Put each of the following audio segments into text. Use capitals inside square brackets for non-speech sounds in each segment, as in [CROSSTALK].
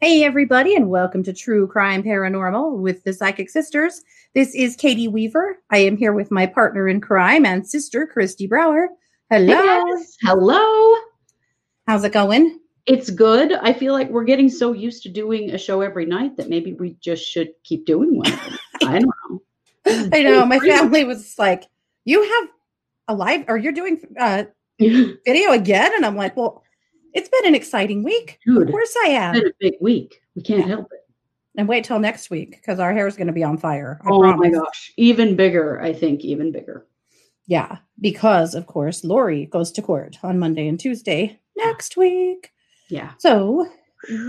Hey, everybody, and welcome to True Crime Paranormal with the Psychic Sisters. This is Katie Weaver. I am here with my partner in crime and sister, Kristi Brower. Hello. Yes. Hello. How's it going? It's good. I feel like we're getting so used to doing a show every night that maybe we just should keep doing one. I don't know. [LAUGHS] I know. My family was like, You have a live, or you're doing uh, [LAUGHS] video again? And I'm like, Well, it's been an exciting week. Dude, Of course I am. it's been a big week. We can't help it. And wait till next week because our hair is going to be on fire. I oh promise. my gosh. Even bigger, I think, even bigger. Yeah, because of course Lori goes to court on Monday and Tuesday next week. Yeah. So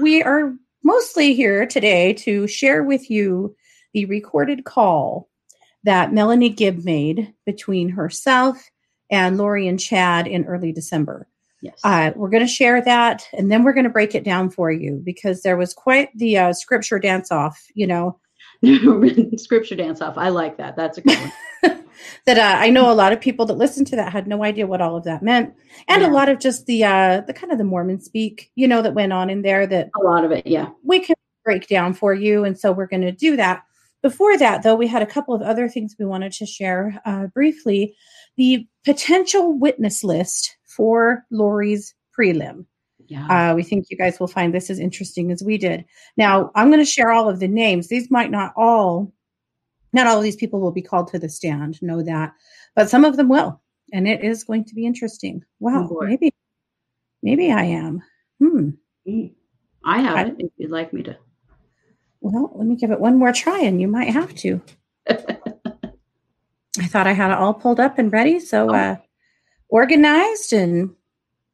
we are mostly here today to share with you the recorded call that Melanie Gibb made between herself and Lori and Chad in early December. Yes. Uh, we're going to share that and then we're going to break it down for you because there was quite the uh, scripture dance off, you know, [LAUGHS] Scripture dance off. I like that. That's a good one. [LAUGHS] that uh, I know a lot of people that listened to that had no idea what all of that meant, and Yeah. a lot of just the uh, the kind of the Mormon speak, you know, that went on in there that A lot of it. Yeah. we can break down for you, and so we're going to do that. Before that, though, we had a couple of other things we wanted to share uh, briefly. The potential witness list for Lori's prelim. Yeah. Uh, we think you guys will find this as interesting as we did. Now, I'm going to share all of the names. These might not all, not all of these people will be called to the stand, know that, but some of them will. And it is going to be interesting. Wow. boy. maybe, maybe I am. Hmm. Mm. I have I- it if you'd like me to. Well, let me give it one more try and you might have to. [LAUGHS] I thought I had it all pulled up and ready. So, Oh. uh, organized and,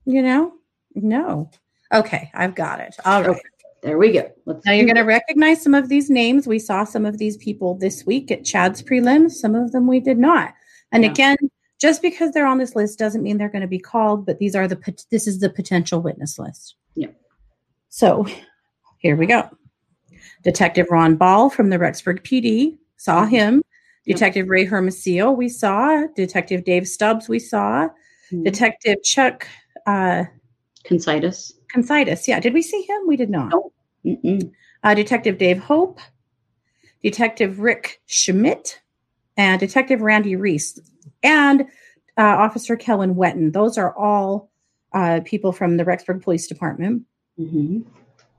you know, no. Okay. I've got it. All right. Okay. There we go. Let's Now you're going to recognize some of these names. We saw some of these people this week at Chad's prelims. Some of them we did not. And Yeah. again, just because they're on this list doesn't mean they're going to be called. But these are the this is the potential witness list. Yeah. So here we go. Detective Ron Ball from the Rexburg PD saw mm-hmm. him. Yep. Detective Ray Hermosillo we saw. Detective Dave Stubbs we saw. Mhm. Detective Chuck uh, Concitus. Consitis. Yeah, did we see him? We did not. Uh, Detective Dave Hope, Detective Rick Schmidt, and Detective Randy Reese, and uh, Officer Kellen Wetton. Those are all uh, people from the Rexburg Police Department. Mhm.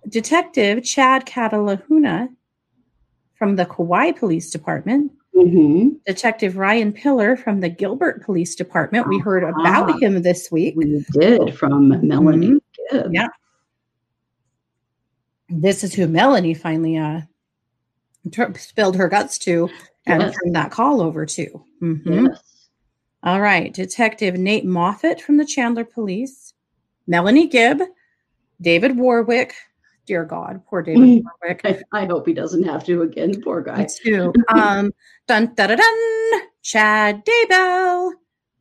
Detective Chad Catalahuna from the Kauai Police Department. Mhm. Detective Ryan Pillar from the Gilbert Police Department. We heard Ah. about him this week. We did from Melanie Gibb. Mm-hmm. Yeah. This is who Melanie finally uh, tur- spilled her guts to and Yes. turned that call over to. Mhm. Yes. All right. Detective Nate Moffat from the Chandler Police, Melanie Gibb, David Warwick. Dear God, poor David Mm. Warwick. I, I hope he doesn't have to again. Poor Me guy. too. Um, dun dun dun, dun Chad Daybell.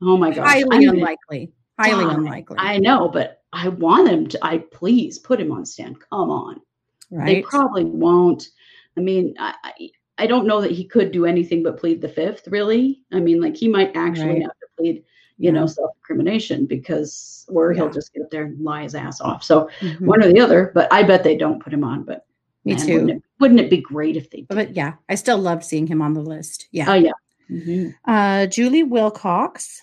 Oh my gosh. Highly I'm gonna- unlikely. Highly God, unlikely. I know, but I want him to. I please put him on stand. Come on. They probably won't. I mean, I, I I don't know that he could do anything but plead the fifth. Really, I mean, like he might actually Right. have to plead, you know, self incrimination because, or he'll just get up there and lie his ass off. So Mhm. one or the other. But I bet they don't put him on. But Me man, too. Wouldn't it, wouldn't it be great if they did? But yeah, I still loved seeing him on the list. Yeah. oh yeah. Mhm. Uh, Julie Wilcox.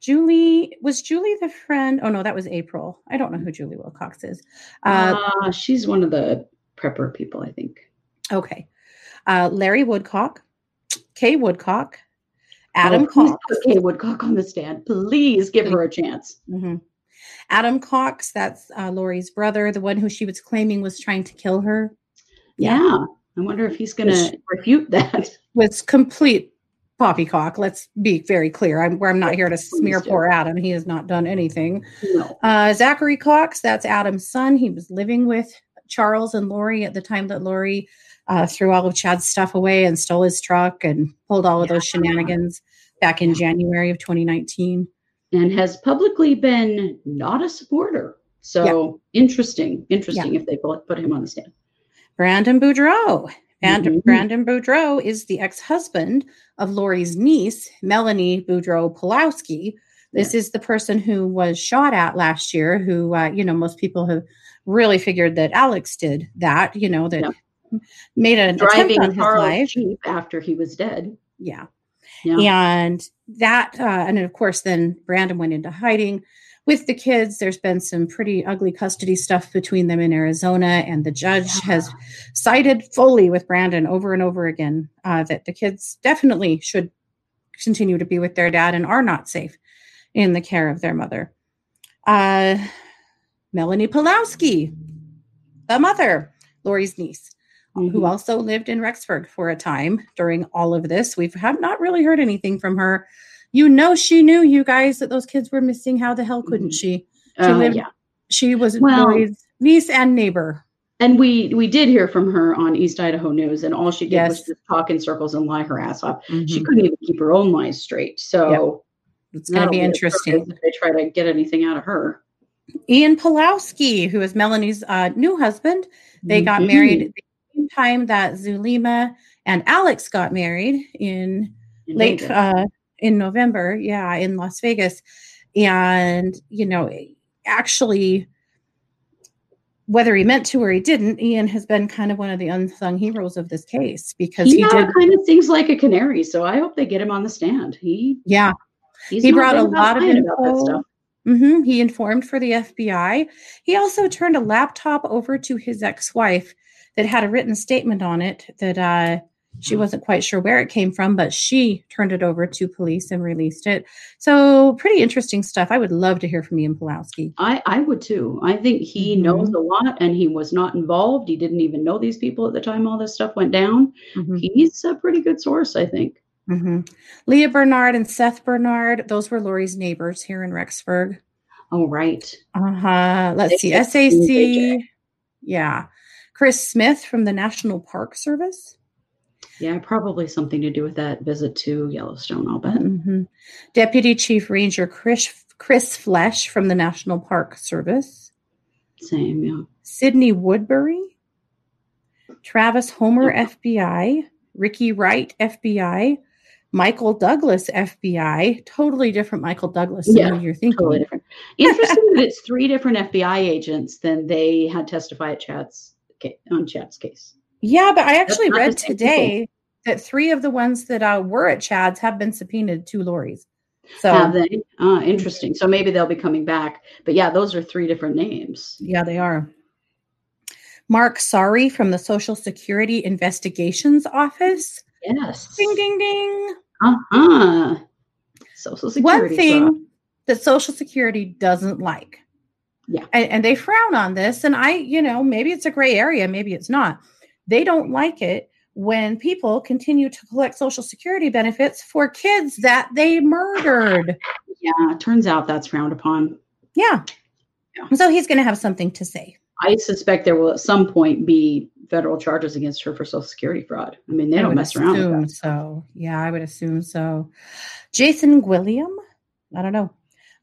Julie was Julie the friend? Oh no, that was April. I don't know who Julie Wilcox is. Uh, Uh, she's one of the prepper people, I think. okay. Uh, Larry Woodcock, Kay Woodcock, Adam Cox. Kay Woodcock on the stand. Please give her a chance. Mhm. Adam Cox, that's uh, Lori's brother, the one who she was claiming was trying to kill her, Yeah. I wonder if he's going to refute that. [LAUGHS] was complete poppycock. Let's be very clear. I'm I'm not here to smear poor Adam. He has not done anything. No. Uh, Zachary Cox, that's Adam's son. He was living with Charles and Lori at the time that Lori uh, threw all of Chad's stuff away and stole his truck and pulled all of those shenanigans back in January of 2019. and has publicly been not a supporter. So interesting, interesting if they put, put him on the stand. Brandon Boudreaux. And Mhm. Brandon Boudreaux is the ex husband of Lori's niece, Melanie Boudreaux Pawlowski. This is the person who was shot at last year, who, uh, you know, most people have really figured that Alex did that, you know, that Yeah. made an Driving attempt on his life. After he was dead. Yeah. Yeah. And that, uh, and of course, then Brandon went into hiding with the kids. There's been some pretty ugly custody stuff between them in Arizona, and the judge has sided fully with Brandon over and over again uh, that the kids definitely should continue to be with their dad and are not safe in the care of their mother. Uh, Melanie Pawlowski, the mother, Lori's niece Mhm. who also lived in Rexburg for a time during all of this. We've have not really heard anything from her. You know, she knew you guys that those kids were missing. How the hell couldn't she? She Uh, lived- yeah. She was Well- niece and neighbor. And we we did hear from her on East Idaho News, and all she did was just talk in circles and lie her ass off. She Mhm. couldn't even keep her own lies straight. So It's going to be interesting. if they try to get anything out of her. Ian Pawlowski, who is Melanie's uh, new husband, they got Mhm. married at the same time that Zulema and Alex got married in In late uh in November, yeah, in Las Vegas. And, you know, actually whether he meant to or he didn't, Ian has been kind of one of the unsung heroes of this case because he, he, did kind of sings like a canary, so I hope they get him on the stand. He yeah, he's He brought a lot of lying about that info. stuff. hmm He informed for the FBI. He also turned a laptop over to his ex-wife that had a written statement on it that uh, she wasn't quite sure where it came from, but she turned it over to police and released it. So pretty interesting stuff. I would love to hear from Ian Pawlowski. I, I would too. I think he Mhm. knows a lot and he was not involved. He didn't even know these people at the time all this stuff went down. Mhm. He's a pretty good source, I think. hmm Leah Bernard and Seth Bernard, those were Lori's neighbors here in Rexburg. Oh, right. Uh huh. Let's They see. SAC. Yeah. Chris Smith from the National Park Service. Yeah, probably something to do with that visit to Yellowstone, I'll bet. hmm Deputy Chief Ranger Chris, Chris Flesh from the National Park Service. Same, yeah. Sydney Woodbury. Travis Homer, FBI. Ricky Wright, FBI. Michael Douglas, FBI. Totally different Michael Douglas than Yeah, you're thinking. Totally different. Interesting that it's three different FBI agents than they had testify at Chad's on Chad's case. Yeah, but I actually read today that three of the ones that uh, were at Chad's have been subpoenaed to Lori's. So Have they? Uh, interesting. So maybe they'll be coming back. But yeah, those are three different names. yeah, they are. Mark Sorry from the Social Security Investigations Office. Yes. Ding, ding, ding. Uh-huh. Social Security. One thing that Social Security doesn't like. Yeah. And, and they frown on this. And I, you know, maybe it's a gray area, maybe it's not. They don't like it when people continue to collect Social Security benefits for kids that they murdered. Yeah, it turns out that's frowned upon. Yeah. Yeah. So he's going to have something to say. I suspect there will at some point be federal charges against her for Social Security fraud. I mean, they I don't mess around with that. so. Yeah, I would assume so. Jason William, I don't know.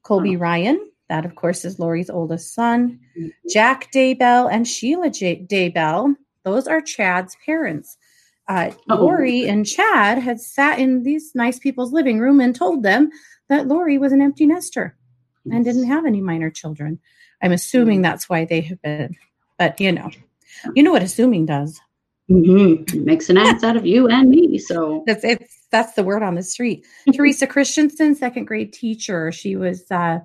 Colby Oh. Ryan, that of course is Lori's oldest son. Mhm. Jack Daybell and Sheila J- Daybell, those are Chad's parents. Uh, Oh. Lori and Chad had sat in these nice people's living room and told them that Lori was an empty nester and didn't have any minor children. I'm assuming Mm. that's why they have been, but you know, you know what assuming does. Mhm. It makes an ass out of you and me. So [LAUGHS] That's it's that's the word on the street. Teresa Christensen, second grade teacher. She was uh,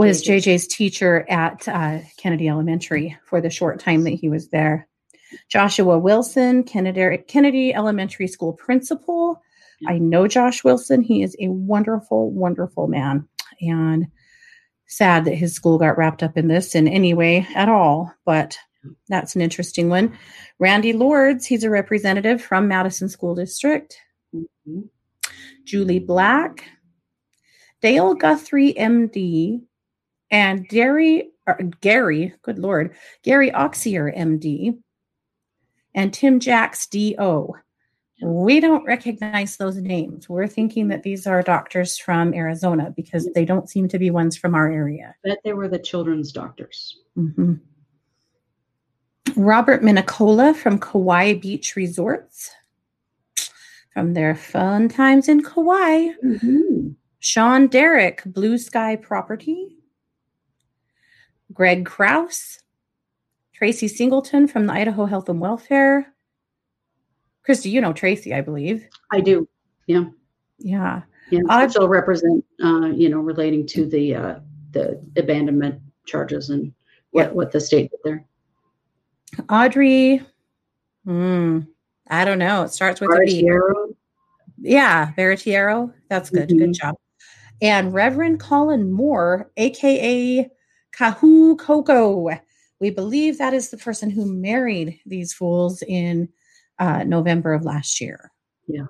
was JJ. JJ's teacher at uh, Kennedy Elementary for the short time that he was there. Joshua Wilson, Kennedy Kennedy Elementary School principal. I know Josh Wilson. He is a wonderful, wonderful man, and sad that his school got wrapped up in this in any way at all. But that's an interesting one. Randy Lords, he's a representative from Madison School District. Mhm. Julie Black, Dale Guthrie, MD, and Gary, or Gary, good Lord, Gary Oxier, MD, and Tim Jacks, DO. We don't recognize those names. We're thinking that these are doctors from Arizona because they don't seem to be ones from our area. But they were the children's doctors. Mhm. Robert Minicola from Kauai Beach Resorts. From their fun times in Kauai. Mhm. Sean Derrick, Blue Sky Property. Greg Kraus, Tracy Singleton from the Idaho Health and Welfare. Kristi, you know Tracy, I believe. I do. Yeah. Yeah. Yeah. Aud- Also represent, uh, you know, relating to the uh, the abandonment charges and what Yeah. what the state did there. Audrey. Hmm. I don't know. It starts with a B. Bartiero, Yeah, Veritiero. That's good. Good Mhm. job. And Reverend Colin Moore, aka Kahu Coco. We believe that is the person who married these fools in uh, November of last year. Yeah.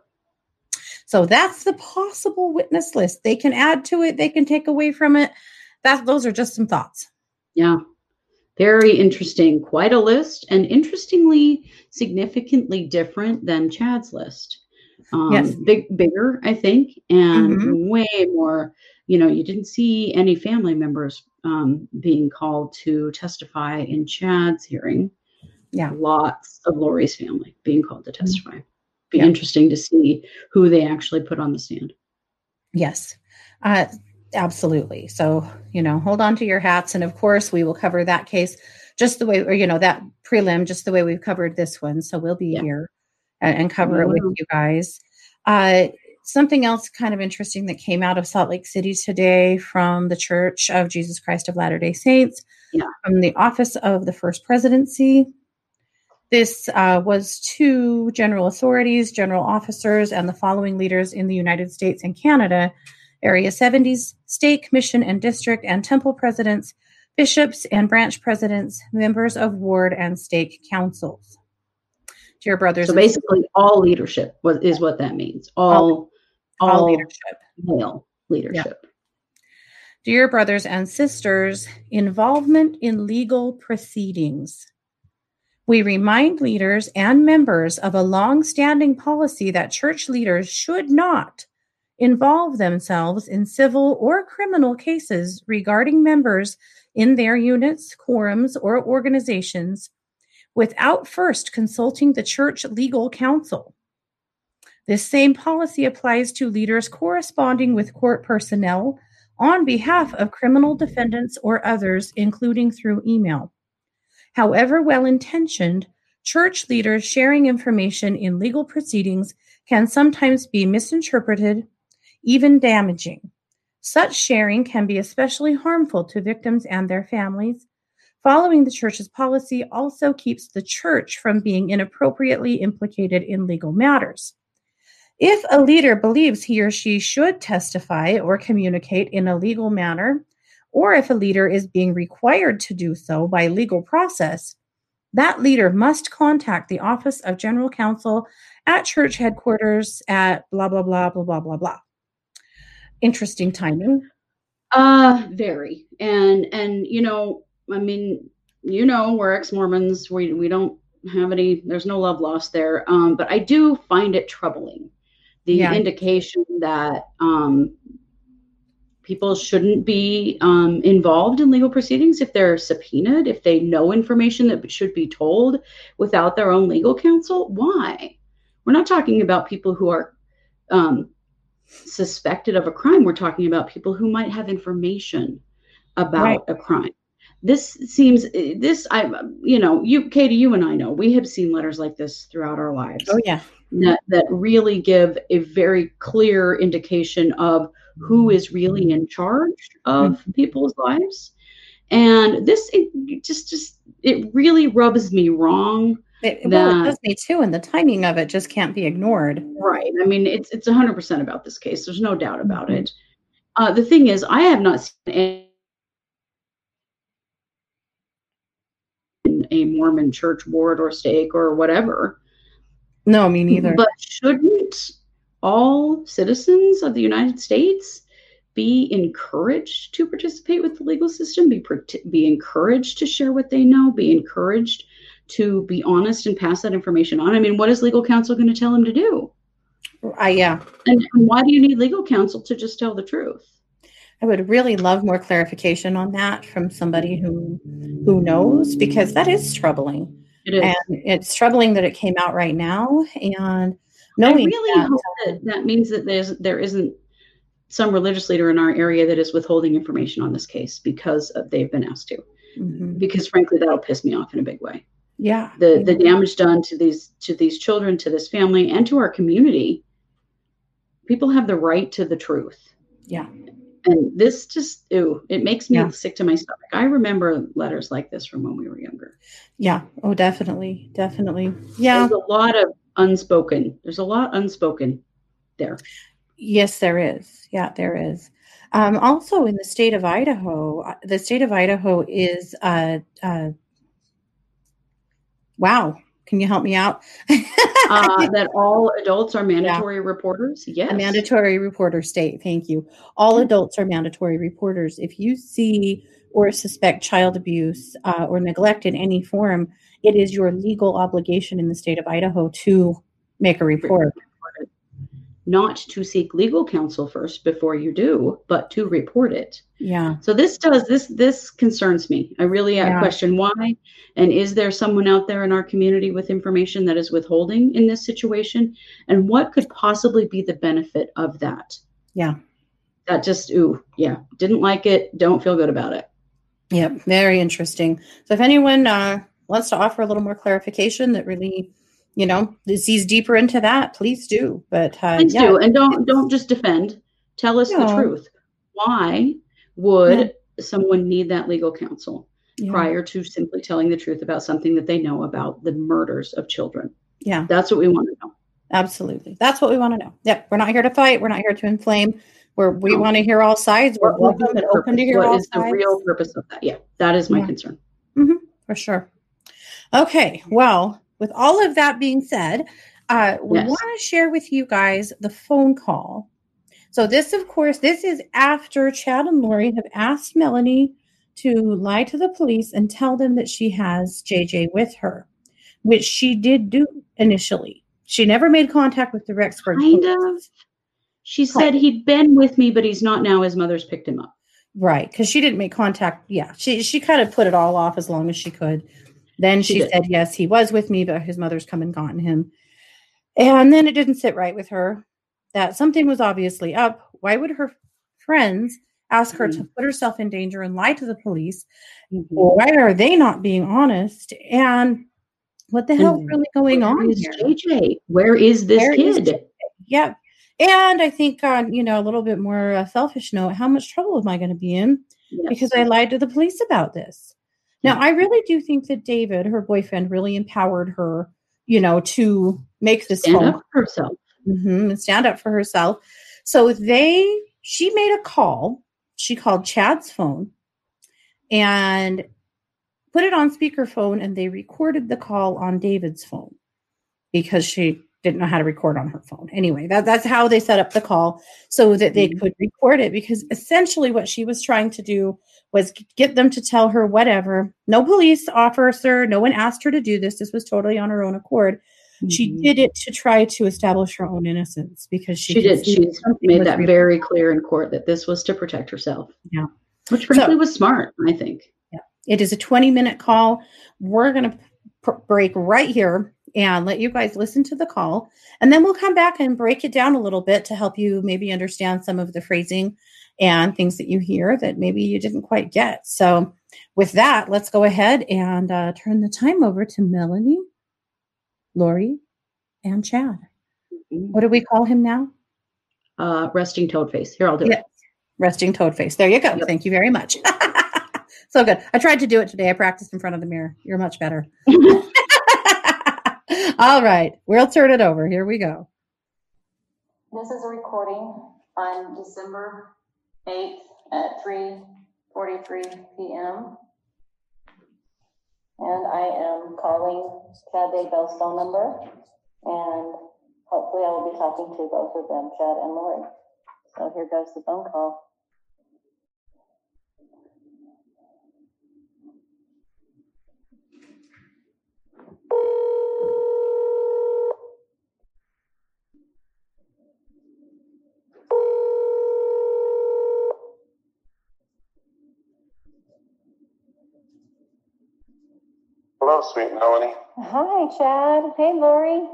So that's the possible witness list. They can add to it. They can take away from it. That those are just some thoughts. Yeah. Very interesting. Quite a list, and interestingly, significantly different than Chad's list. Um, Yes. Big, bigger, I think, and Mhm. way more. You know, you didn't see any family members um, being called to testify in Chad's hearing. Yeah. Lots of Lori's family being called to testify. Be Yeah. interesting to see who they actually put on the stand. Yes, uh, absolutely. So, you know, hold on to your hats. And of course, we will cover that case just the way, or, you know, that prelim, just the way we've covered this one. So we'll be Yeah. here and, and cover it with you guys. Uh, something else kind of interesting that came out of Salt Lake City today from the Church of Jesus Christ of Latter day Saints, Yeah. from the Office of the First Presidency. This uh, was to general authorities, general officers, and the following leaders in the United States and Canada Area 70s, state, commission, and district, and temple presidents, bishops, and branch presidents, members of ward and stake councils. Dear brothers, So basically, all leadership is what that means. All, all all, leadership. male leadership. Dear brothers and sisters, involvement in legal proceedings. We remind leaders and members of a long standing policy that church leaders should not involve themselves in civil or criminal cases regarding members in their units, quorums, or organizations without first consulting the church legal counsel. This same policy applies to leaders corresponding with court personnel on behalf of criminal defendants or others, including through email. However well intentioned, church leaders sharing information in legal proceedings can sometimes be misinterpreted, even damaging. Such sharing can be especially harmful to victims and their families. Following the church's policy also keeps the church from being inappropriately implicated in legal matters. If a leader believes he or she should testify or communicate in a legal manner, or if a leader is being required to do so by legal process, that leader must contact the Office of General Counsel at church headquarters at blah, blah, blah, blah, blah, blah, blah. Interesting timing. Uh, very. And, and, you know, I mean, you know, we're ex-Mormons. We, we don't have any, there's no love lost there. Um, but I do find it troubling. The Yeah. indication that, um, people shouldn't be um, involved in legal proceedings if they're subpoenaed, if they know information that should be told without their own legal counsel. Why? We're not talking about people who are um, suspected of a crime. We're talking about people who might have information about Right. a crime. This seems this I you know you Katie you and I know we have seen letters like this throughout our lives Oh, yeah. That, that really give a very clear indication of who is really in charge of people's lives. And this it just just it really rubs me wrong It, well, it does me too, and the timing of it just can't be ignored. right. I mean it's it's 100% about this case. There's no doubt about Mhm. it. Uh, the thing is i have not seen in a mormon church ward or stake or whatever No, me neither. But shouldn't all citizens of the United States be encouraged to participate with the legal system? Be be encouraged to share what they know? Be encouraged to be honest and pass that information on? I mean, what is legal counsel going to tell them to do? I yeah. And, and why do you need legal counsel to just tell the truth? I would really love more clarification on that from somebody who who knows because that is troubling. It is. And it's troubling that it came out right now and I really that, hope that that means that there's there isn't some religious leader in our area that is withholding information on this case because of, they've been asked to. Mhm. because frankly that'll piss me off in a big way Yeah. the the damage done to these to these children to this family and to our community people have the right to the truth Yeah. And this just ew, it makes me Yeah. sick to my stomach i remember letters like this from when we were younger Yeah. Oh, definitely. Definitely. Yeah. there's a lot of unspoken there's a lot unspoken there Yes, there is. Yeah, there is. Um, also, in the state of Idaho, uh, the state of Idaho is. Uh, uh, wow. Can you help me out? [LAUGHS] uh, [LAUGHS] that all adults are mandatory reporters yes A mandatory reporter state. Thank you. All adults are mandatory reporters. If you see or suspect child abuse uh, or neglect in any form, it is your legal obligation in the state of Idaho to make a report. Not to seek legal counsel first before you do but to report it Yeah. So this does this this concerns me. I really Yeah. question why, and is there someone out there in our community with information that is withholding in this situation, and what could possibly be the benefit of that? Yeah. That just ooh yeah didn't like it. Don't feel good about it. Yep. Very interesting. So if anyone uh, wants to offer a little more clarification that really, you know, sees deeper into that, please do. But uh, Please yeah, do, and don't don't just defend. Tell us the truth. Why would someone need that legal counsel yeah, prior to simply telling the truth about something that they know about the murders of children? yeah, That's what we want to know. absolutely. That's what we want to know. Yep. We're not here to fight. We're not here to inflame. We're, we No. want to hear all sides. We're What welcome and open to hear What all is the real purpose of that? Yeah, that is my Yeah. concern. for sure. Okay, well, with all of that being said, uh, we Yes. want to share with you guys the phone call. So this, of course, this is after Chad and Lori have asked Melanie to lie to the police and tell them that she has JJ with her, which she did do initially. She never made contact with the Rexburg. Kind police. of. She said he'd been with me, but he's not now. His mother's picked him up. Right, because she didn't make contact. Yeah, she she kind of put it all off as long as she could. Then She she, said, yes, he was with me, but his mother's come and gotten him. And then it didn't sit right with her that something was obviously up. Why would her friends ask her to mm-hmm. put herself in danger and lie to the police? Mm-hmm. Why are they not being honest? And what the hell's And really going Where on is here? JJ? Where is this Where is kid? Yep. And I think on you know a little bit more uh, selfish note, how much trouble am I going to be in? Yes. because I lied to the police about this. Now, I really do think that David, her boyfriend, really empowered her, you know, to make this stand phone up for herself. Mhm, and stand up for herself. So they, she made a call. She called Chad's phone and put it on speakerphone, and they recorded the call on David's phone because she didn't know how to record on her phone. Anyway, that, that's how they set up the call so that they Mhm. could record it because essentially what she was trying to do was get them to tell her whatever. No police officer, no one asked her to do this. This was totally on her own accord. She Mhm. did it to try to establish her own innocence because she, She did. She made that real. very clear in court that this was to protect herself. Yeah. Which frankly was smart, I think. Yeah, it is a 20 minute call. We're going to pr- break right here and let you guys listen to the call. And then we'll come back and break it down a little bit to help you maybe understand some of the phrasing and things that you hear that maybe you didn't quite get. So, with that, let's go ahead and uh, turn the time over to Melanie, Lori, and Chad. What do we call him now? Uh, resting toad face. Here, I'll do Yeah. it. Resting toad face. There you go. Yep. Thank you very much. [LAUGHS] so good. I tried to do it today. I practiced in front of the mirror. You're much better. [LAUGHS] [LAUGHS] All right. We'll turn it over. Here we go. This is a recording on December 8th at 3:43 PM. And I am calling Chad Daybell's phone number, and hopefully I will be talking to both of them, Chad and Lori. So here goes the phone call. Hello, sweet Melanie. Hi, Chad. Hey, Lori.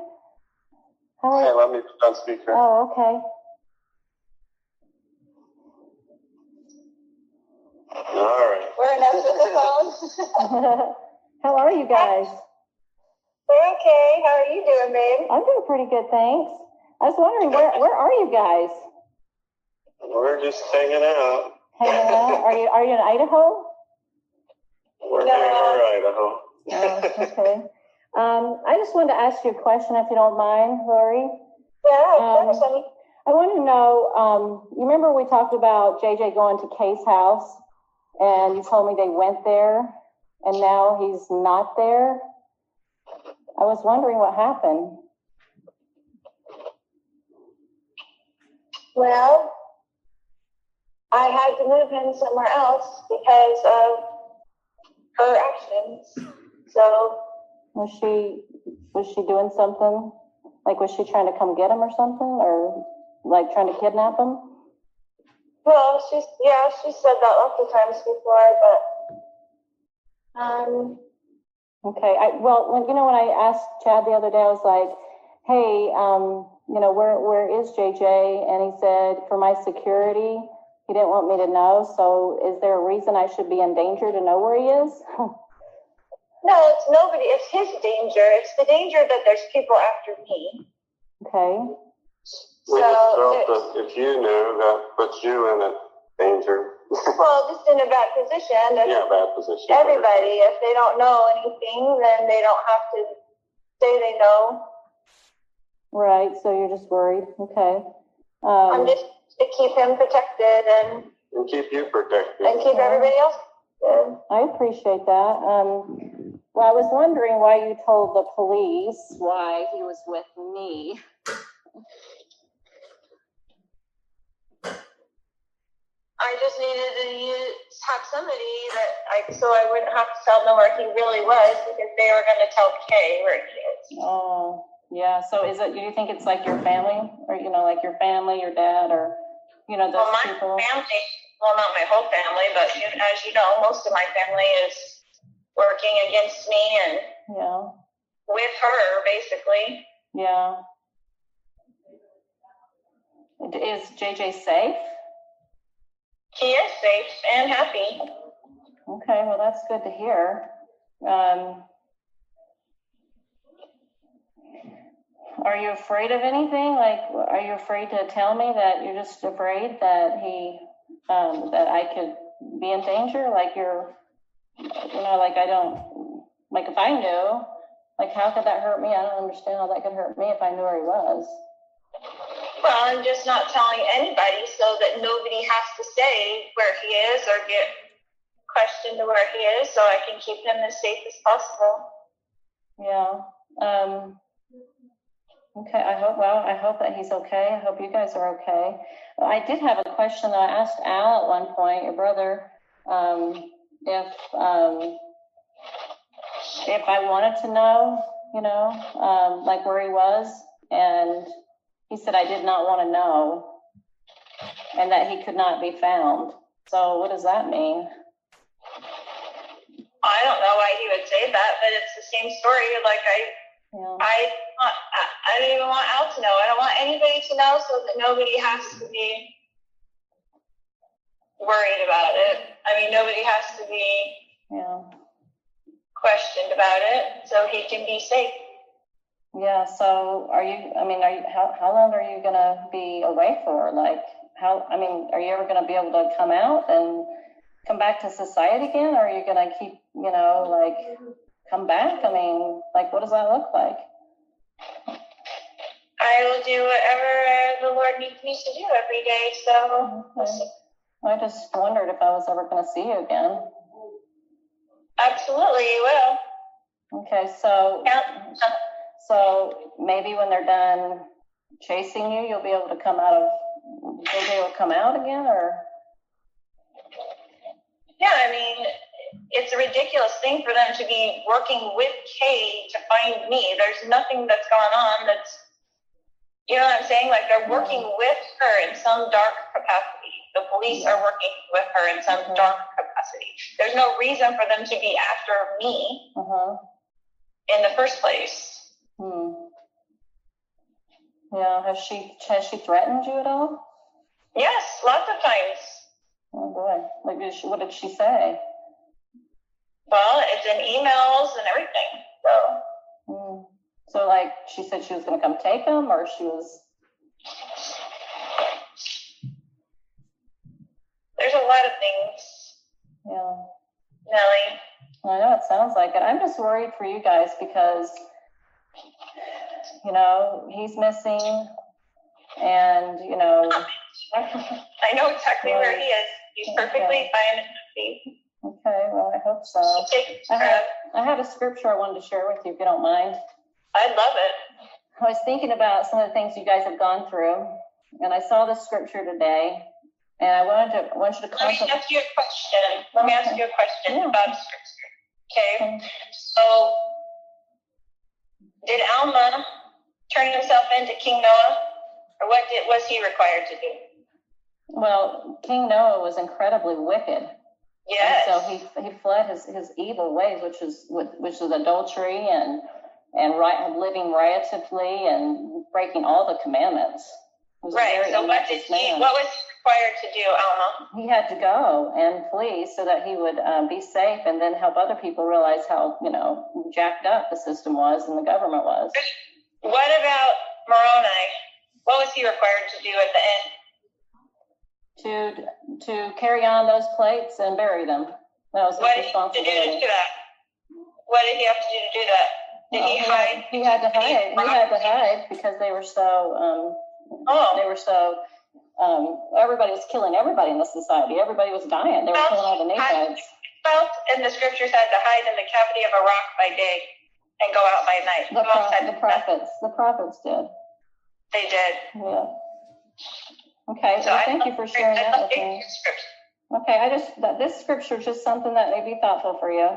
How Hey, are let me put on speaker. Oh, okay. All right. We're enough with the phone. [LAUGHS] How are you guys? We're okay. How are you doing, babe? I'm doing pretty good, thanks. I was wondering where where are you guys? We're just hanging out. Hanging out? Are you are you in Idaho? We're No. near Idaho. Okay. Um, I just wanted to ask you a question, if you don't mind, Lori. Yeah, Um, of course, honey. I want to know. Um, you remember we talked about JJ going to Kay's house, and you told me they went there, and now he's not there. I was wondering what happened. Well, I had to move him somewhere else because of her actions. So, Was she was she doing something? Like was she trying to come get him or something, or like trying to kidnap him? well, she's, yeah, she said that lots of times before, but, um, Okay. I, well, when you know when I asked Chad the other day, I was like, "Hey, um, you know, where where is JJ?" And he said, "For my security." He didn't want me to know. So, is there a reason I should be in danger to know where he is? [LAUGHS] no, it's nobody, it's his danger. It's the danger that there's people after me. okay. We So, just felt that if you knew, that puts you in a danger. [LAUGHS] well, just in a bad position. If yeah, bad position. everybody, if they don't know anything, then they don't have to say they know. Right. So you're just worried. Okay. I'm Um, just to keep him protected and, And keep you protected. and keep everybody else good. I appreciate that. Um, well, I was wondering why you told the police why he was with me. I just needed to use, have somebody that I, so I wouldn't have to tell them where he really was because they were going to tell Kay where he is. Oh, yeah. So is it, do you think it's like your family or, you know, like your family, your dad or, you know, those Well, my people? family, well, not my whole family, but as you know, most of my family is working against me and Yeah. with her, basically. Yeah. Is JJ safe? He is safe and happy. Okay, well, that's good to hear. Um, are you afraid of anything? Like, are you afraid to tell me that you're just afraid that he, um, that I could be in danger? Like you're, you know, like I don't, like if I knew, like how could that hurt me? I don't understand how that could hurt me if I knew where he was. Well, I'm just not telling anybody so that nobody has to say where he is or get questioned to where he is so I can keep him as safe as possible. Yeah. Um, okay. I hope. Well, I hope that he's okay. I hope you guys are okay. I did have a question that I asked Al at one point, your brother, um, if um, if I wanted to know, you know, um, like where he was, and he said I did not want to know, and that he could not be found. So, what does that mean? I don't know why he would say that, but it's the same story. Like I, Yeah. I, I, I don't even want Al to know. I don't want anybody to know so that nobody has to be worried about it. I mean, nobody has to be Yeah. questioned about it, so he can be safe. Yeah, so are you, I mean, are you, how, how long are you gonna be away for? Like, how, I mean, are you ever gonna be able to come out and come back to society again? Or are you gonna keep, you know, like, come back? I mean, like, what does that look like? I will do whatever the Lord needs me to do every day. So. I just wondered if I was ever gonna see you again. absolutely, you will. Okay, so, Yeah. so maybe when they're done chasing you, you'll be able to come out of, JJ will come out again, or? Yeah, I mean, it's a ridiculous thing for them to be working with Kay to find me. There's nothing that's gone on that's, you know what I'm saying? Like they're working mm-hmm. with her in some dark capacity. The police are working with her in some Mhm. dark capacity. There's no reason for them to be after me Uh-huh. in the first place. Hmm. Yeah, has she has she threatened you at all? Yes, lots of times. Oh boy, like she, what did she say? Well, it's in emails and everything. So Mm. So, like, she said she was going to come take him, or she was. There's a lot of things, Yeah. Nelly. I know it sounds like it. I'm just worried for you guys because, you know, he's missing, and you know, I [LAUGHS] know exactly where he is. He's perfectly Okay. fine and happy. okay, well, I hope so. I care have, of. I have a scripture I wanted to share with you, if you don't mind. I love it. I was thinking about some of the things you guys have gone through, and I saw this scripture today, and I wanted to I want you to Let me ask you a question. Let me ask you a question Yeah. about scripture. Okay. So, did Alma turn himself into King Noah, or what did, was he required to do? Well, King Noah was incredibly wicked. Yes. And so he he fled his, his evil ways, which is which is adultery and and right living riotously and breaking all the commandments. He was a right. So, what did he? man. What was required to do, Alma? he had to go and flee so that he would um, be safe and then help other people realize how you know jacked up the system was and the government was. What about Moroni? What was he required to do at the end? To to carry on those plates and bury them. That was What his did he have to do to responsibility. do that? What did he have to do to do that? Did Well, he he, hide? had, he had to hide. He had to hide because they were so um, Oh, they were so um, everybody was killing everybody in the society. Everybody was dying. They were killing all the Nephites. felt and the scriptures said to hide in the cavity of a rock by day and go out by night. The, pro- the to do that? prophets. The prophets did. They did. Yeah. Okay. So well, thank you for sharing that with me. Okay, I just that this scripture is just something that may be thoughtful for you.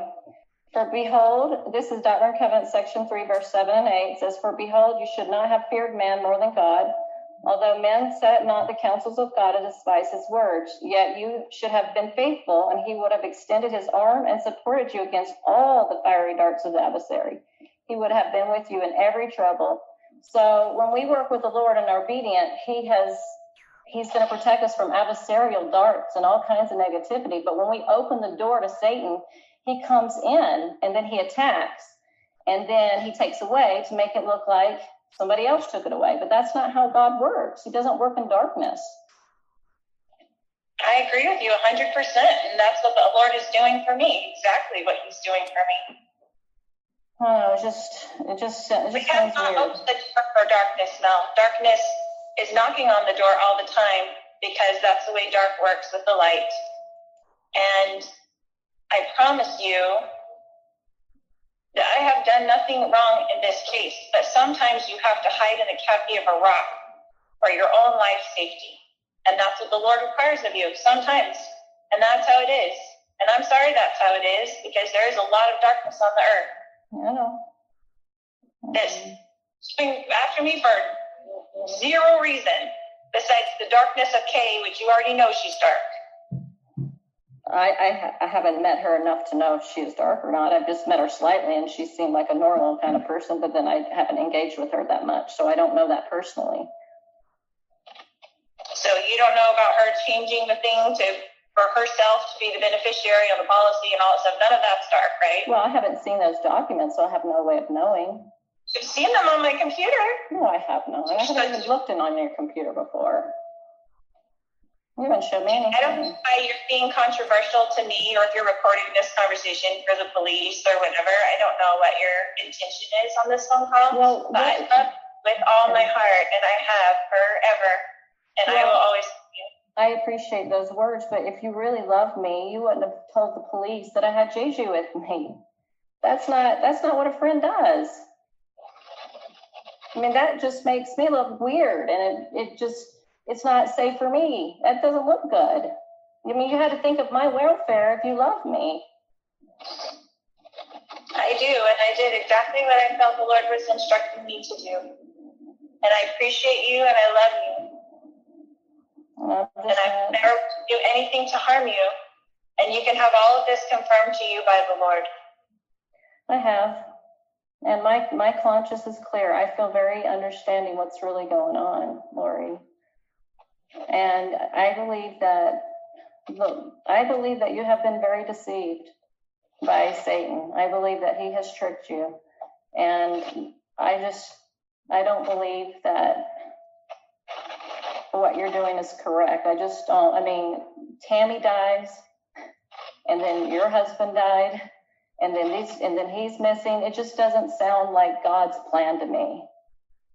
For behold, this is Doctrine and Covenants, section three, verse seven and eight. It says, For behold, you should not have feared man more than God. Although men set not the counsels of God and despise his words, yet you should have been faithful, and he would have extended his arm and supported you against all the fiery darts of the adversary. He would have been with you in every trouble. So when we work with the Lord and are obedient, he has He's going to protect us from adversarial darts and all kinds of negativity. But when we open the door to Satan, he comes in and then he attacks and then he takes away to make it look like somebody else took it away. But that's not how God works. He doesn't work in darkness. I agree with you 100%. And that's what the Lord is doing for me. Exactly what he's doing for me. I don't know. It just, it just, it We just have sounds not weird. opened the door for darkness now. Darkness is knocking on the door all the time because that's the way dark works with the light. And I promise you I have done nothing wrong in this case, but sometimes you have to hide in the cavity of a rock for your own life safety. And that's what the Lord requires of you sometimes. And that's how it is. And I'm sorry that's how it is because there is a lot of darkness on the earth. I know. This coming after me for zero reason besides the darkness of Kay, which you already know she's dark. I, I, ha- I haven't met her enough to know if she is dark or not. I've just met her slightly and she seemed like a normal kind of person, but then I haven't engaged with her that much. So I don't know that personally. So you don't know about her changing the thing to for herself to be the beneficiary of the policy and all that stuff. None of that's dark, right? Well, I haven't seen those documents, so I have no way of knowing. You've seen them on my computer. No, I have not. I haven't even looked in on your computer before. You haven't showed me anything. I don't know why you're being controversial to me or if you're recording this conversation for the police or whatever. I don't know what your intention is on this phone call. Well, but I love with all my heart and I have forever. And I will always. I appreciate those words, but if you really loved me, you wouldn't have told the police that I had JJ with me. That's not that's not what a friend does. I mean, that just makes me look weird, and it, it just it's not safe for me. That doesn't look good. I mean, you had to think of my welfare if you love me. I do, and I did exactly what I felt the Lord was instructing me to do. And I appreciate you and I love you. And I'm And I never do anything to harm you. And you can have all of this confirmed to you by the Lord. I have. And my my conscience is clear. I feel very understanding what's really going on, Lori. And I believe that I believe that you have been very deceived. by Satan. I believe that he has tricked you. And I just, I don't believe that what you're doing is correct. I just don't, I mean, Tammy dies, and then your husband died, and then these, and then he's missing. It just doesn't sound like God's plan to me.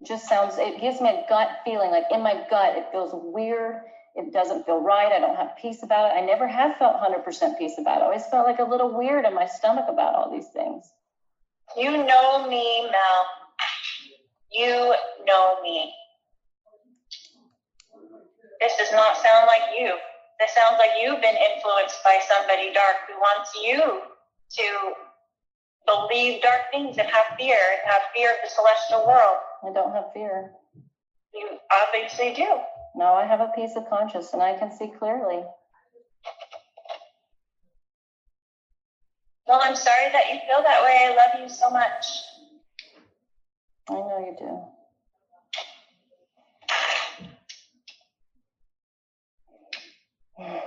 Just sounds, it gives me a gut feeling, like in my gut, it feels weird. It doesn't feel right. I don't have peace about it. I never have felt 100% peace about it. I always felt like a little weird in my stomach about all these things. You know me, Mel. You know me. This does not sound like you. This sounds like you've been influenced by somebody dark who wants you to believe dark things and have fear and have fear of the celestial world. I don't have fear. You obviously do. No, I have a peace of conscience and I can see clearly. Well, I'm sorry that you feel that way. I love you so much. I know you do. [SIGHS]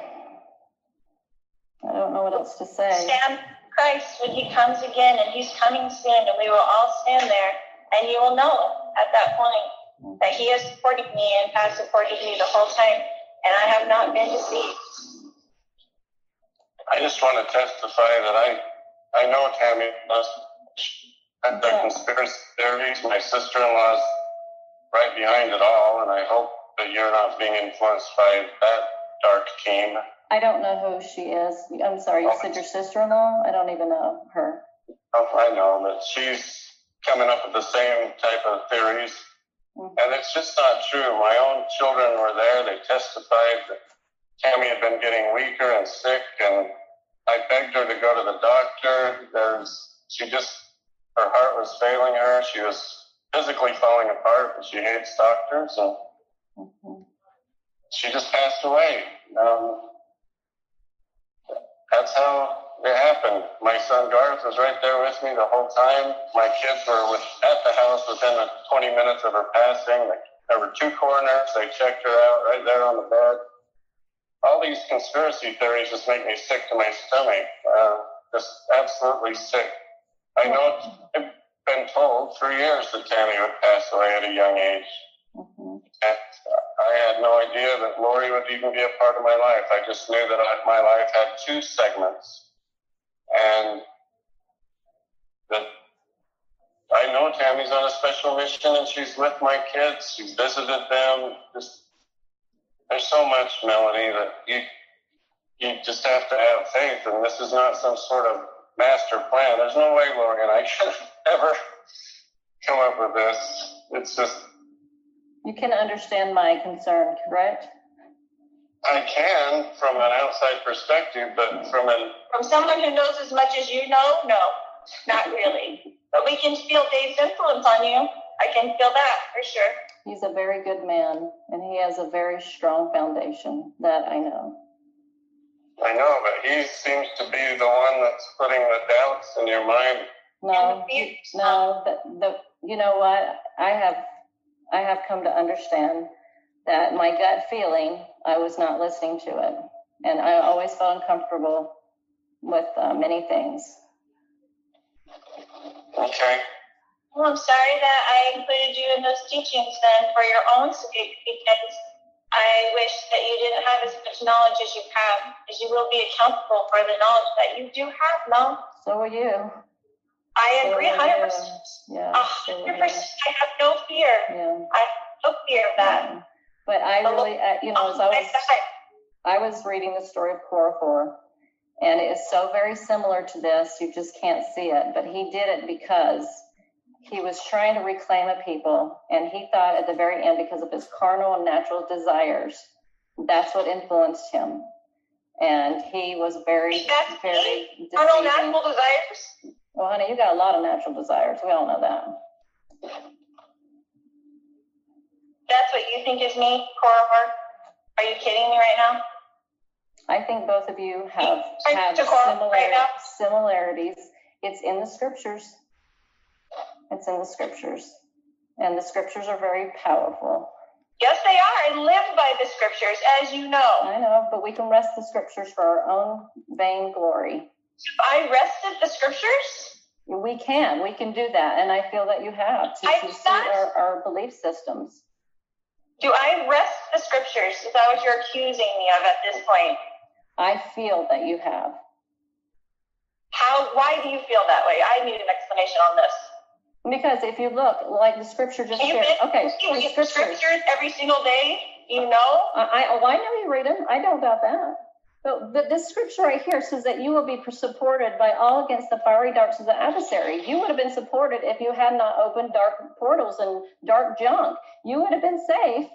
I don't know what else to say. Stand Christ when he comes again, and he's coming soon, and we will all stand there, and you will know at that point that he has supported me and has supported me the whole time, and I have not been deceived. I just want to testify that I, I know Tammy must have the conspiracy theories. My sister-in-law's right behind it all, and I hope that you're not being influenced by that dark team. I don't know who she is. I'm sorry, you said your sister-in-law? I don't even know her. Oh, I know that she's coming up with the same type of theories, Mhm. and it's just not true. My own children were there. They testified that Tammy had been getting weaker and sick, and I begged her to go to the doctor. There's, she just, her heart was failing her. She was physically falling apart, but she hates doctors, and Mhm. she just passed away. Um, that's how it happened. My son Garth was right there with me the whole time. My kids were with, at the house within the 20 minutes of her passing. There were two coroners. They checked her out right there on the bed. All these conspiracy theories just make me sick to my stomach. Uh, just absolutely sick. I know I've been told for years that Tammy would pass away at a young age. Mhm. And I had no idea that Lori would even be a part of my life. I just knew that I, my life had two segments. And that I know Tammy's on a special mission and she's with my kids. She's visited them. Just there's so much, Melanie, that you you just have to have faith. And this is not some sort of master plan. There's no way Lori and I [LAUGHS] could ever come up with this. It's just You can understand my concern, correct? I can from an outside perspective, but from an From someone who knows as much as you know, no, not really. But we can feel Dave's influence on you. I can feel that for sure. He's a very good man and he has a very strong foundation that I know. I know, but he seems to be the one that's putting the doubts in your mind. No, And the fears. no, the, the, you know what? I have, I have come to understand that my gut feeling, I was not listening to it. And I always felt uncomfortable with uh, many things. Okay. Well, I'm sorry that I included you in those teachings then for your own sake because I wish that you didn't have as much knowledge as you have, because you will be accountable for the knowledge that you do have, Mel. So will you. I agree are 100%. Yeah. A so are hundred percent. I have no fear. Yeah. I have no fear of that. yeah. But I really, uh, you know, as I was. I was reading the story of Korihor, and it is so very similar to this. You just can't see it. But he did it because he was trying to reclaim a people, and he thought at the very end, because of his carnal and natural desires, that's what influenced him. And he was very, That's very deceiving. natural desires. Well, honey, you got a lot of natural desires. We all know that. That's what you think is me, Korihor? Are you kidding me right now? I think both of you have have similar, right similarities. It's in the scriptures. It's in the scriptures. And the scriptures are very powerful. Yes, they are. I live by the scriptures, as you know. I know, but we can wrest the scriptures for our own vain glory. I wrested the scriptures? We can, we can do that, and I feel that you have to, to see our, our belief systems. Do I wrest the scriptures? Is that what you're accusing me of at this point? I feel that you have. How? Why do you feel that way? I need an explanation on this. Because if you look, like the scripture just shared, okay, You the read the scriptures. scriptures every single day. You know. I, I, oh, I know you read them. I know about that. But, but this scripture right here says that you will be supported by all against the fiery darts of the adversary. You would have been supported if you had not opened dark portals and dark junk. You would have been safe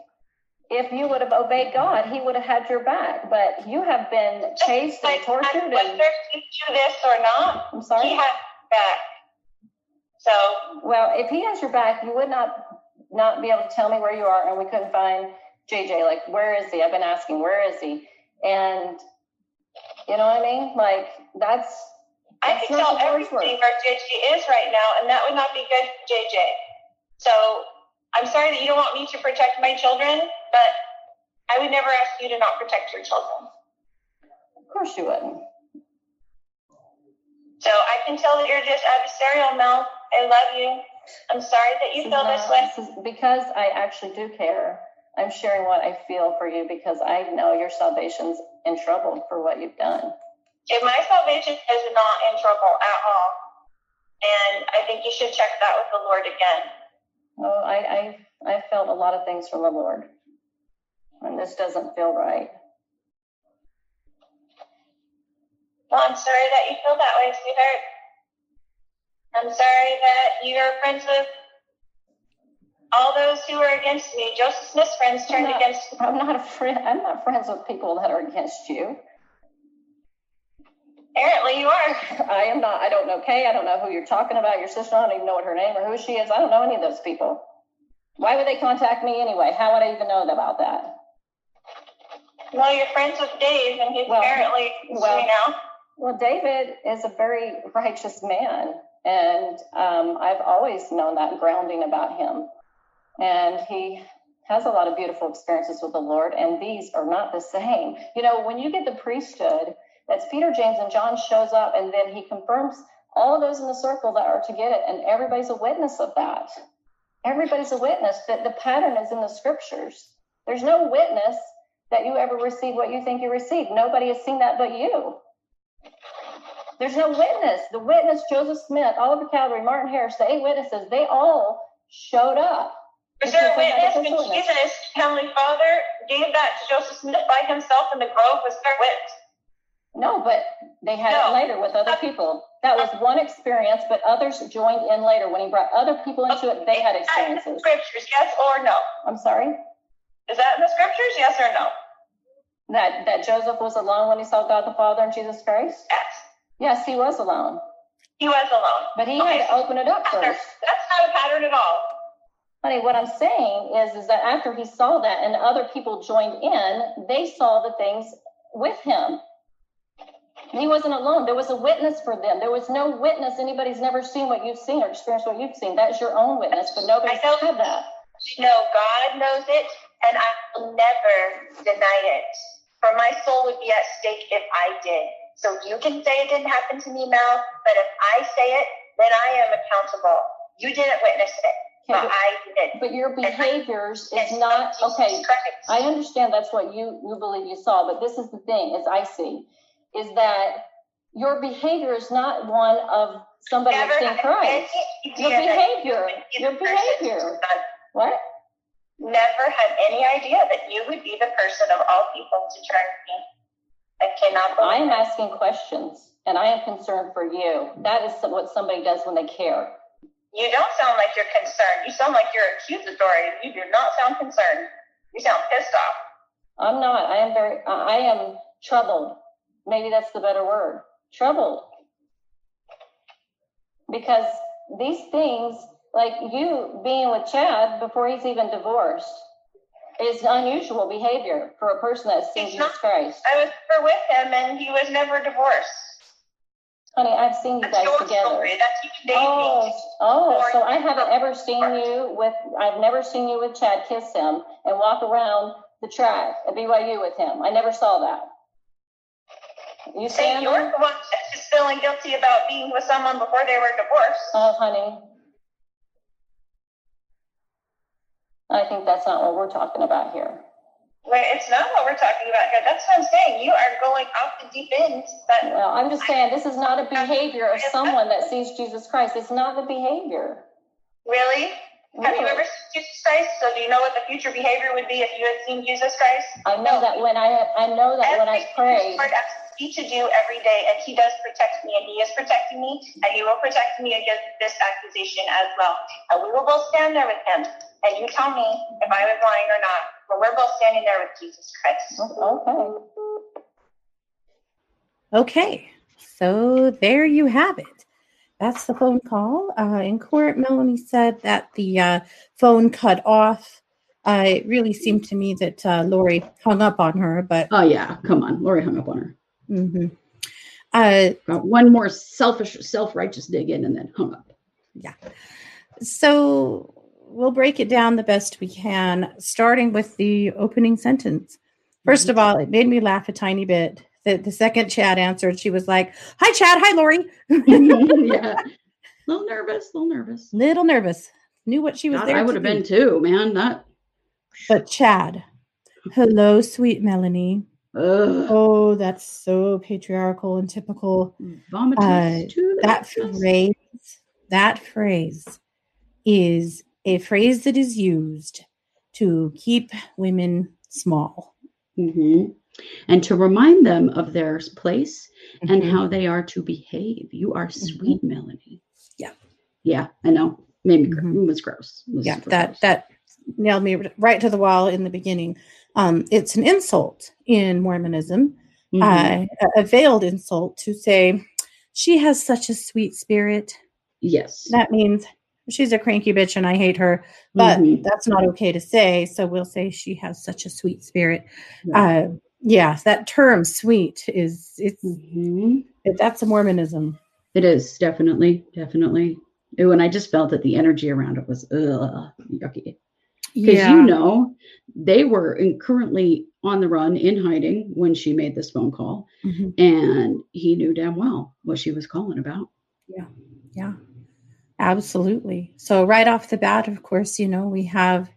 if you would have obeyed God. He would have had your back. But you have been chased and Like, tortured. Whether you do this or not, I'm sorry. he has back. So Well, if he has your back, you would not not be able to tell me where you are, and we couldn't find JJ. Like, where is he? I've been asking, where is he? And you know what I mean? Like, that's I That's can tell everything where JJ is right now, and that would not be good, for JJ. So I'm sorry that you don't want me to protect my children, but I would never ask you to not protect your children. of course you wouldn't. So I can tell that you're just adversarial, Mel. I love you. I'm sorry that you feel this No, way. this is- because I actually do care. I'm sharing what I feel for you because I know your salvation's in trouble for what you've done. If my salvation is not in trouble at all, and I think you should check that with the Lord again. Oh, I I I felt a lot of things from the Lord, and this doesn't feel right. Well, I'm sorry that you feel that way, sweetheart. I'm sorry that you're friends with all those who are against me. Joseph Smith's friends turned not- against I'm not a friend. I'm not friends with people that are against you. Apparently, you are. [LAUGHS] I am not. I don't know Kay. I don't know who you're talking about. Your sister. I don't even know what her name or who she is. I don't know any of those people. Why would they contact me anyway? How would I even know about that? Well, you're friends with Dave, and he's Well, apparently well- you know. Well, David is a very righteous man, and um, I've always known that grounding about him. And he has a lot of beautiful experiences with the Lord, and these are not the same. You know, when you get the priesthood, that's Peter, James, and John shows up, and then he confirms all those in the circle that are to get it, and everybody's a witness of that. Everybody's a witness that the pattern is in the scriptures. There's no witness that you ever received what you think you received. Nobody has seen that but you. There's no witness. The witness, Joseph Smith, Oliver Cowdery, Martin Harris, the eight witnesses, they all showed up. Was there a Because they had witness when. Jesus, Heavenly Father, gave that to Joseph Smith by himself in the grove? Was there witness? No, but they had No. it later with other people. That was one experience, but others joined in later. When he brought other people into it, they had Is that in the experiences. scriptures, yes or no? I'm sorry? Is that in the scriptures, yes or no? That that Joseph was alone when he saw God the Father and Jesus Christ? Yes. Yes, he was alone. He was alone. But he Okay, had to so open it up first. That's not a pattern at all. Honey, what I'm saying is, is that after he saw that and other people joined in, they saw the things with him. He wasn't alone. There was a witness for them. There was no witness. Anybody's never seen what you've seen or experienced what you've seen. That's your own witness, but nobody's I had that. No, God knows it, and I will never deny it. For my soul would be at stake if I did. So you can say it didn't happen to me, Mel, but if I say it, then I am accountable. You didn't witness it, but I did. But your behaviors It's is not okay. I understand that's what you you believe you saw, but this is the thing, as I see, is that your behavior is not one of somebody Never that's in Christ. Your behavior, you would be your behavior. What? Never had any idea that you would be the person of all people to turn me. I cannot I am asking questions and I am concerned for you. That is what somebody does when they care. You don't sound like you're concerned. You sound like you're accusatory. You do not sound concerned. You sound pissed off. I'm not. I am very, I am troubled. Maybe that's the better word. Troubled. Because these things, like you being with Chad before he's even divorced, is unusual behavior for a person that's seen Jesus. Christ. I was never with him and he was never divorced. Honey, I've seen you That's guys together. That's Oh, oh, so I haven't ever seen you with, I've never seen you with Chad kiss him and walk around the track at BYU with him. I never saw that. You Say see you're the one that just feeling guilty about being with someone before they were divorced. Oh, honey. I think that's not what we're talking about here. Wait, it's not what we're talking about here. That's what I'm saying. You are going off the deep end. But Well, I'm just saying this is not a behavior of someone that sees Jesus Christ. It's not the behavior. really, have you ever seen Jesus Christ? So do you know what the future behavior would be if you had seen Jesus Christ? I know that when I I know that when I pray, Lord asks me to do every day, and He does protect me, and He is protecting me, and He will protect me against this accusation as well. And we will both stand there with Him, and you tell me if I was lying or not. But we're both standing there with Jesus Christ. okay. Okay, so there you have it. That's the phone call. Uh, in court, Melanie said that the uh, phone cut off. Uh, it really seemed to me that uh, Lori hung up on her, but Oh yeah, come on. Lori hung up on her. Mm-hmm. uh, Got one more selfish, self-righteous dig in and then hung up. Yeah. So we'll break it down the best we can, starting with the opening sentence. 1st of all, it made me laugh a tiny bit. The, the second Chad answered, she was like, Hi, Chad. Hi, Lori. yeah. A [LAUGHS] little nervous, a little nervous. Little nervous. Knew what she was God, there. I would have been too, man. That But Chad, hello, sweet Melanie. ugh, Oh, that's so patriarchal and typical. vomitus uh, That phrase, that phrase is a phrase that is used to keep women small. Mhm. And to remind them of their place and Mhm. how they are to behave. You are sweet, Melanie. Yeah. Yeah, I know. Made me. gr- Mhm. It was gross. It was yeah, that gross. that nailed me right to the wall in the beginning. Um, it's an insult in Mormonism, uh, a veiled insult to say she has such a sweet spirit. yes. that means she's a cranky bitch and I hate her, but Mhm. that's not okay to say. So we'll say she has such a sweet spirit. Yeah. Uh, yeah, that term "sweet" is it's Mhm. it, that's a Mormonism. It is definitely, definitely. Ooh, and I just felt that the energy around it was ugh, yucky. Because you know, they were in, currently on the run in hiding when she made this phone call, Mhm. and he knew damn well what she was calling about. Yeah, yeah, absolutely. So right off the bat, of course, you know we have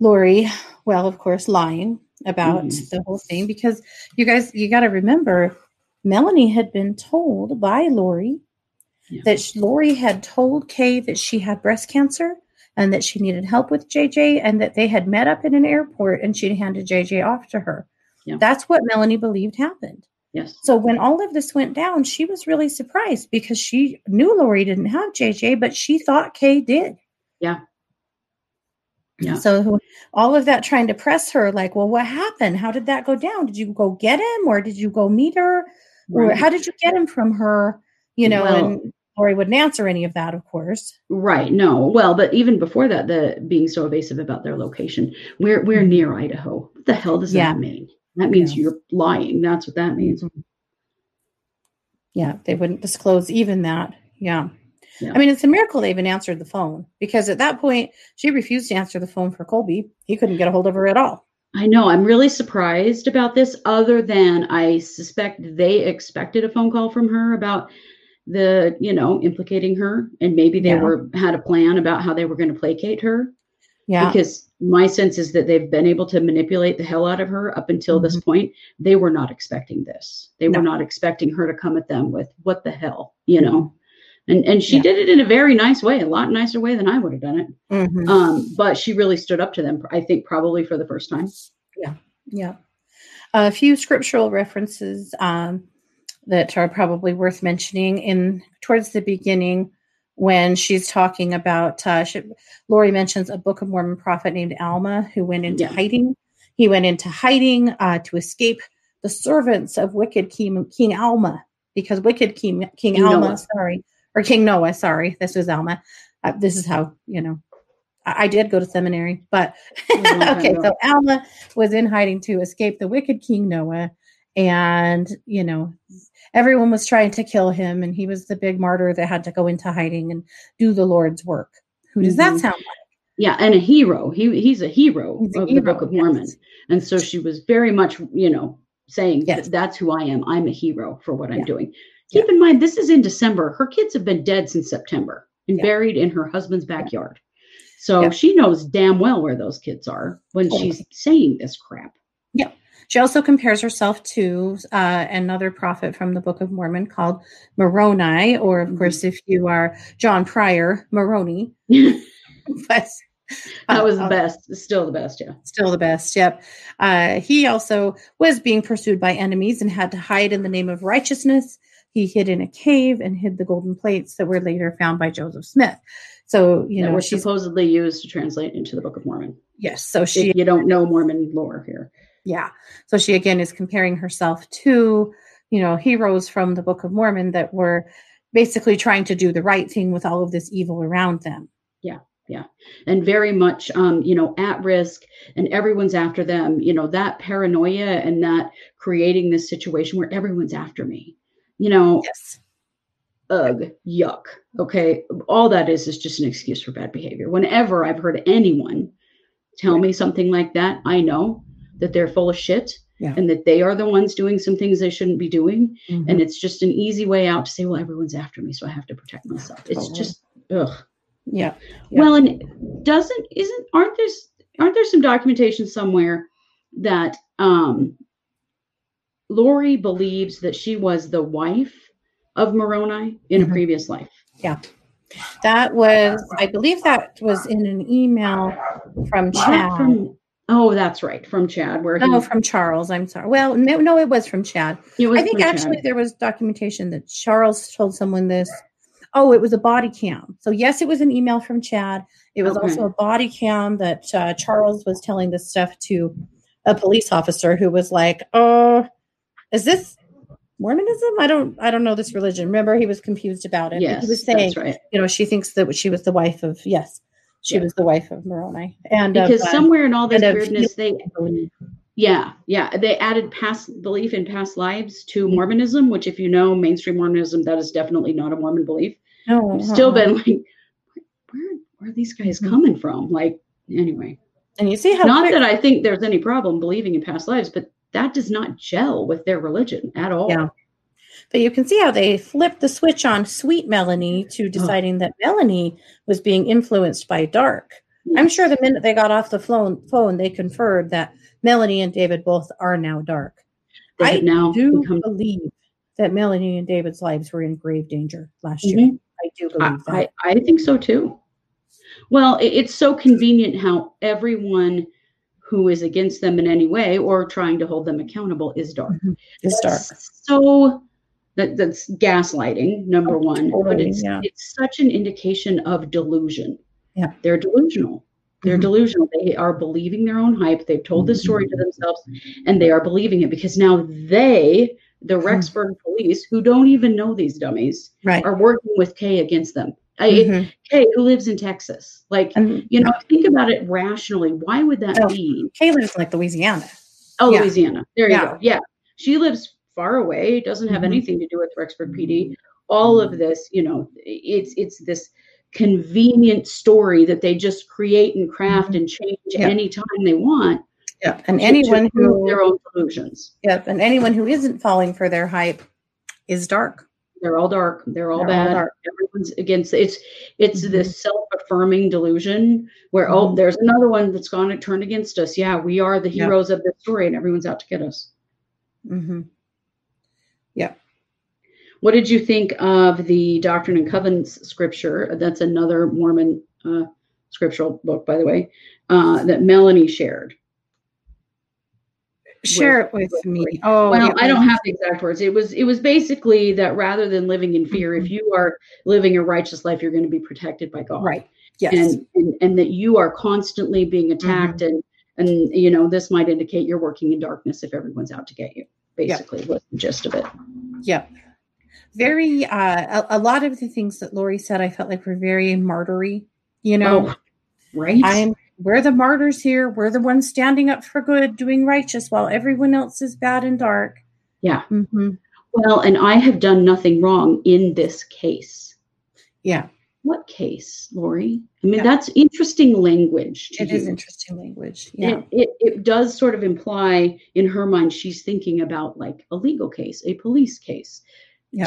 Lori. Well, of course, lying about Mhm. the whole thing because you guys, you got to remember, Melanie had been told by Lori Yeah. that sh- Lori had told Kay that she had breast cancer and that she needed help with JJ and that they had met up in an airport and she'd handed JJ off to her. Yeah. That's what Melanie believed happened. Yes. So when all of this went down, she was really surprised because she knew Lori didn't have JJ, but she thought Kay did. Yeah. Yeah. So all of that trying to press her, like, well, what happened? How did that go down? Did you go get him or did you go meet her? Or how did you get him from her? You know, Well- and Lori wouldn't answer any of that, of course. Right. No. Well, but even before that, the being so evasive about their location, we're we're Mhm. near Idaho. What the hell does Yeah. that mean? That means Yeah. you're lying. That's what that means. Mm-hmm. Yeah, they wouldn't disclose even that. Yeah. Yeah. I mean, it's a miracle they even answered the phone because at that point, she refused to answer the phone for Colby. He couldn't get a hold of her at all. I know. I'm really surprised about this. Other than I suspect they expected a phone call from her about the, you know, implicating her, and maybe they Yeah. were had a plan about how they were going to placate her. Yeah. Because my sense is that they've been able to manipulate the hell out of her up until this point. They were not expecting this. They No. were not expecting her to come at them with what the hell, you know. And and she Yeah. did it in a very nice way, a lot nicer way than I would have done it. Mhm. Um, but she really stood up to them. I think probably for the first time. Yeah. Yeah. A few scriptural references um, that are probably worth mentioning in towards the beginning when she's talking about uh, she, Lori mentions a Book of Mormon prophet named Alma who went into Yeah. hiding. He went into hiding uh, to escape the servants of wicked King, King Alma because wicked King, King, King Alma, Noah. sorry, or King Noah, sorry, this was Alma. Uh, this is how you know. I, I did go to seminary, but was a long time okay. So Alma was in hiding to escape the wicked King Noah, and you know everyone was trying to kill him, and he was the big martyr that had to go into hiding and do the Lord's work. Who does that Mhm. sound like? Yeah, and a hero. He he's a hero He's a of the Book of Mormon. yes. And so she was very much, you know, saying Yes. that that's who I am. I'm a hero for what I'm Yeah. doing. Keep in mind, this is in December. Her kids have been dead since September and Yeah. buried in her husband's backyard. So Yeah. she knows damn well where those kids are when Totally. she's saying this crap. She also compares herself to uh, another prophet from the Book of Mormon called Moroni, or of Mhm. course, if you are John Pryor, Moroni. [LAUGHS] but That was the uh, best. Still the best, yeah. Still the best. Yep. Uh, he also was being pursued by enemies and had to hide in the name of righteousness. He hid in a cave and hid the golden plates that were later found by Joseph Smith. So you that know, were supposedly used to translate into the Book of Mormon. yes. So she if you don't know Mormon lore here. Yeah. So she again is comparing herself to you know heroes from the book of mormon that were basically trying to do the right thing with all of this evil around them. Yeah. Yeah. and very much um, you know at risk and everyone's after them. You know that paranoia and that creating this situation where everyone's after me. You know yes. ugh yuck. Okay. All that is is just an excuse for bad behavior. Whenever i've heard anyone tell me something like that i know that they're full of shit Yeah. and that they are the ones doing some things they shouldn't be doing Mhm. and it's just an easy way out to say well everyone's after me so i have to protect myself it's Totally. just ugh yeah Yeah. well, and doesn't isn't aren't there aren't there some documentation somewhere that um Lori believes that she was the wife of Moroni in Mhm. a previous life? Yeah. That was i believe that was in an email from chad from- oh, that's right, from Chad, where he no from charles i'm sorry. Well no, no it was from chad. It was i think actually Chad. there was documentation that charles told someone this. Oh it was a body cam. So yes it was an email from chad. It was Okay. also a body cam that uh, charles was telling this stuff to a police officer who was like oh is this mormonism? I don't i don't know this religion. Remember he was confused about it. Yes, he was saying right. you know she thinks that she was the wife of yes she Yeah. was the wife of moroni and Because uh, somewhere in all this of weirdness, they yeah, yeah, they added past belief in past lives to Mormonism, which, if you know mainstream Mormonism, that is definitely not a Mormon belief. no I've still been like, where where are these guys Mhm. coming from? Like, anyway. and you see how not quick- that I think there's any problem believing in past lives, but that does not gel with their religion at all. Yeah. But you can see how they flipped the switch on sweet Melanie to deciding that Melanie was being influenced by dark. I'm sure the minute they got off the phone, phone they conferred that Melanie and David both are now dark. They I now do become. believe that Melanie and David's lives were in grave danger last year. Mhm. I do I, believe that. I, I think so too. Well, it, it's so convenient how everyone who is against them in any way or trying to hold them accountable is dark. it's dark. So that, that's gaslighting, number one. but it's yeah. it's such an indication of delusion. Yeah. They're delusional. They're Mhm. delusional. They are believing their own hype. They've told this story Mm-hmm. to themselves and they are believing it because now they, the Mm-hmm. Rexburg police, who don't even know these dummies, Right. are working with Kay against them. I, Mhm. Kay, who lives in Texas. Like, And you know, think about it rationally. Why would that Oh. be? Kay lives in like Louisiana. Oh, Yeah. Louisiana. There you Yeah. go. Yeah. She lives far away, doesn't have Mhm. anything to do with Rexburg PD. All of this, you know, it's it's this convenient story that they just create and craft and change Mm-hmm. Yeah. anytime they want. Yeah. And anyone who their own delusions. Yep. And anyone who isn't falling for their hype is dark. They're all dark. They're all They're all bad. dark. Everyone's against it's it's Mhm. this self-affirming delusion where oh Mhm. there's another one that's gone and turned against us. Yeah, we are the heroes of this story and everyone's out to get us. Hmm What did you think of the Doctrine and Covenants scripture? That's another Mormon uh, scriptural book, by the way, uh, that Melanie shared. Share it with with me. Oh, well, it I don't have the exact words. It was it was basically that rather than living in fear, if you are living a righteous life, you're going to be protected by God. Right. Yes. And, and and that you are constantly being attacked and and you know this might indicate you're working in darkness if everyone's out to get you. Basically, was the gist of it. Yep. Very, uh, a, a lot of the things that Lori said, I felt like were very martyry. You know, Oh, right. I'm, we're the martyrs here. We're the ones standing up for good, doing righteous while everyone else is bad and dark. Yeah. hmm Well, and I have done nothing wrong in this case. Yeah. What case, Lori? I mean, Yeah. that's interesting language. It is interesting language. Yeah. It, it, it does sort of imply in her mind she's thinking about like a legal case, a police case.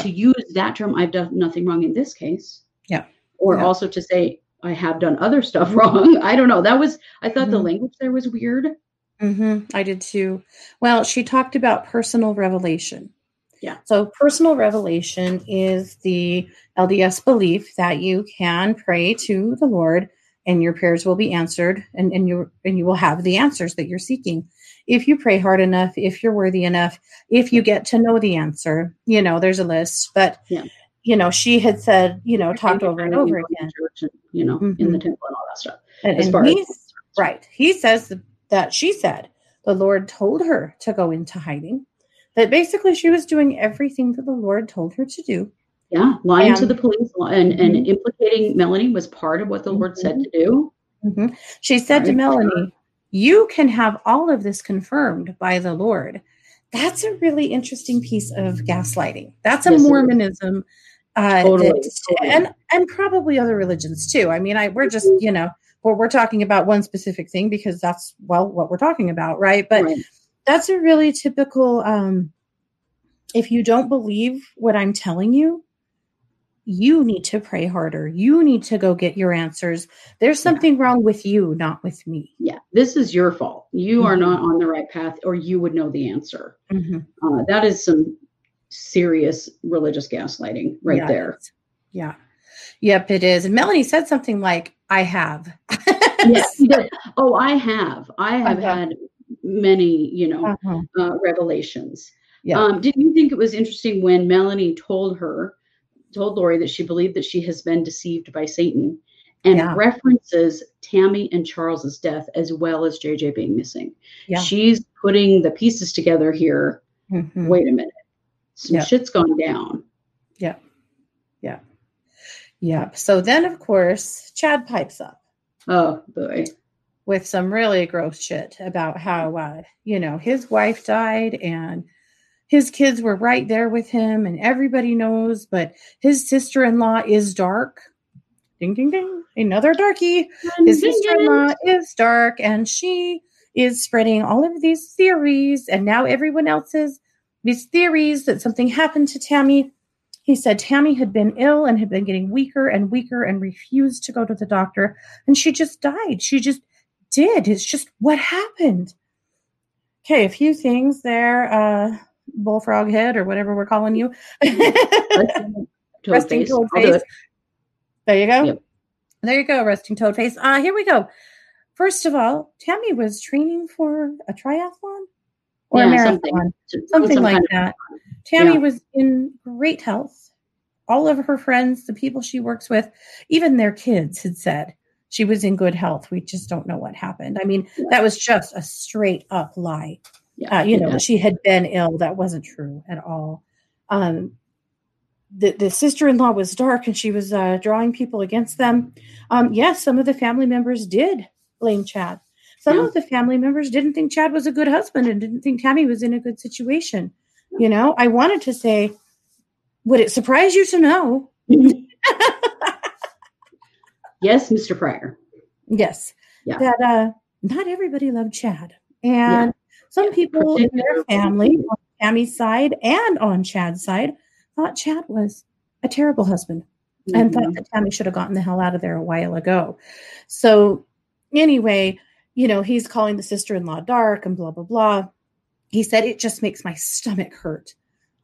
To use that term, I've done nothing wrong in this case. Yeah. Or Yeah. also to say, I have done other stuff [LAUGHS] wrong. I don't know. That was, I thought the Mhm. language there was weird. hmm I did too. Well, she talked about personal revelation. Yeah. So, personal revelation is the LDS belief that you can pray to the Lord and your prayers will be answered and, and you and you will have the answers that you're seeking. If you pray hard enough, if you're worthy enough, if you get to know the answer, you know, there's a list. But Yeah. you know, she had said, you know, talked over and over you go to again. and, you know, in the Mhm. temple and all that stuff. And, As far as right. He says that she said the Lord told her to go into hiding. That basically she was doing everything that the Lord told her to do. Yeah, lying to the police and, and Mhm. implicating Melanie was part of what the Lord said to do. Mhm. She said to Melanie. You can have all of this confirmed by the Lord. That's a really interesting piece of gaslighting. That's a Yes. Mormonism. Uh, Totally, that- totally. and and probably other religions too. I mean, I we're just Mm-hmm. you know we're we're talking about one specific thing because that's well what we're talking about, right? But Right. That's a really typical um if you don't believe what i'm telling you you need to pray harder you need to go get your answers there's Yeah. something wrong with you not with me Yeah, this is your fault. You are Mhm. not on the right path, or you would know the answer. Mhm. Uh, that is some serious religious gaslighting right Yeah, there. yeah yep it is and melanie said something like i have Yeah. [LAUGHS] [LAUGHS] oh, I have. I have Uh-huh. had many, you know, Uh-huh. uh, revelations. Yeah. Um, did you think it was interesting when Melanie told her, told Lori that she believed that she has been deceived by Satan, and Yeah. references Tammy and Charles's death as well as JJ being missing? Yeah. She's putting the pieces together here. Mhm. Wait a minute, some Yeah. shit's gone down. Yep. Yeah. Yep so then of course chad pipes up Oh boy, with some really gross shit about how uh, you know his wife died and his kids were right there with him and everybody knows but his sister-in-law is dark. Ding ding ding. Another darky his sister-in-law is dark and she is spreading all of these theories and now everyone else's these theories that something happened to tammy. He said tammy had been ill and had been getting weaker and weaker and refused to go to the doctor and she just died. She just did. It's just what happened. Okay a few things there uh bullfrog head or whatever we're calling you. [LAUGHS] Resting toad face. there you go. Yep. there you go resting toad face. Uh here we go. First of all tammy was training for a triathlon? Or a marathon? something. something, Some like that. tammy Yeah. was in great health. All of her friends the people she works with even their kids had said she was in good health. We just don't know what happened. I mean Yeah. that was just a straight up lie. Yeah, uh, you know yeah. she had been ill. That wasn't true at all. Um, the, the sister-in-law was dark and she was uh, drawing people against them. Um, yes some of the family members did blame chad. Some Yeah. of the family members didn't think chad was a good husband and didn't think tammy was in a good situation. You know i wanted to say would it surprise you to know [LAUGHS] yes, Mr. Pryor. yes Yeah. that uh, not everybody loved chad and some Yeah. people in their family on tammy's side and on chad's side thought chad was a terrible husband and Mhm. thought that Tammy should have gotten the hell out of there a while ago. So, anyway, you know, he's calling the sister in law dark and blah, blah, blah. He said, It just makes my stomach hurt.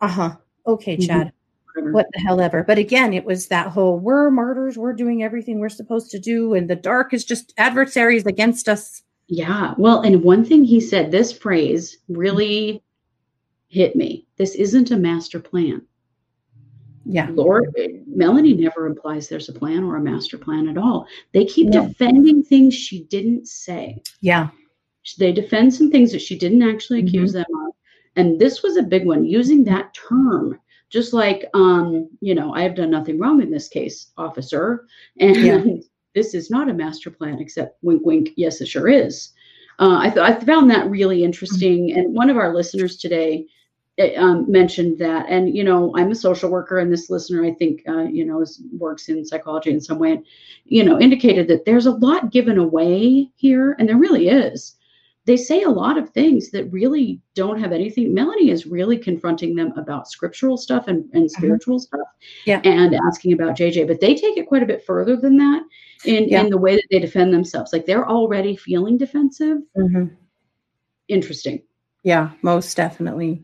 Uh huh. Okay, Mhm. Chad, Whatever. Mm-hmm. what the hell ever. But again, it was that whole we're martyrs, we're doing everything we're supposed to do, and the dark is just adversaries against us. Yeah. Well, and one thing he said, this phrase really hit me. This isn't a master plan. Yeah. Lord, Melanie never implies there's a plan or a master plan at all. They keep No. defending things she didn't say. Yeah. They defend some things that she didn't actually mm-hmm. accuse them of. And this was a big one, using that term. Just like, um, you know, I have done nothing wrong in this case, officer. And Yeah. [LAUGHS] this is not a master plan, except wink, wink. Yes, it sure is. Uh, I, th- I found that really interesting. And one of our listeners today uh, um, mentioned that. And, you know, I'm a social worker, and this listener, I think, uh, you know, is, works in psychology in some way, you know, indicated that there's a lot given away here. And there really is they say a lot of things that really don't have anything. Melanie is really confronting them about scriptural stuff and, and spiritual stuff Yeah. and asking about JJ, but they take it quite a bit further than that in, Yeah. in the way that they defend themselves. Like they're already feeling defensive. Mhm. Interesting. Yeah, most definitely.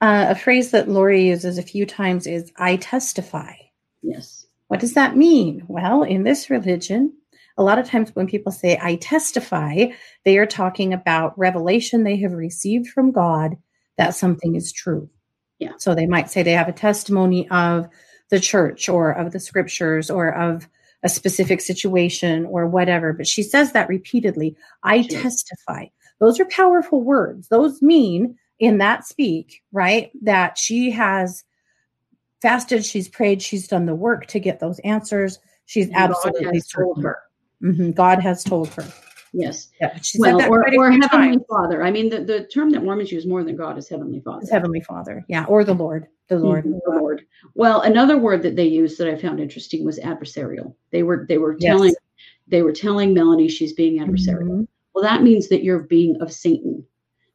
Uh, a phrase that Lori uses a few times is "I testify." Yes. What does that mean? Well, in this religion, a lot of times when people say "I testify," they are talking about revelation they have received from God that something is true. Yeah. So they might say they have a testimony of the church or of the scriptures or of a specific situation or whatever. But she says that repeatedly. I Sure. testify. Those are powerful words. Those mean in that speak, right? That she has fasted, she's prayed, she's done the work to get those answers. She's absolutely told her. Mhm, God has told her. Yes. Yeah, she well, said that or, or Heavenly times. Father. I mean, the, the term that Mormons use more than God is Heavenly Father. It's Heavenly Father, yeah, or the Lord, the Lord. Mhm, the Lord. Well, another word that they used that I found interesting was adversarial. They were they were Yes. telling they were telling Melanie she's being adversarial. Mhm. Well, that means that you're being of Satan.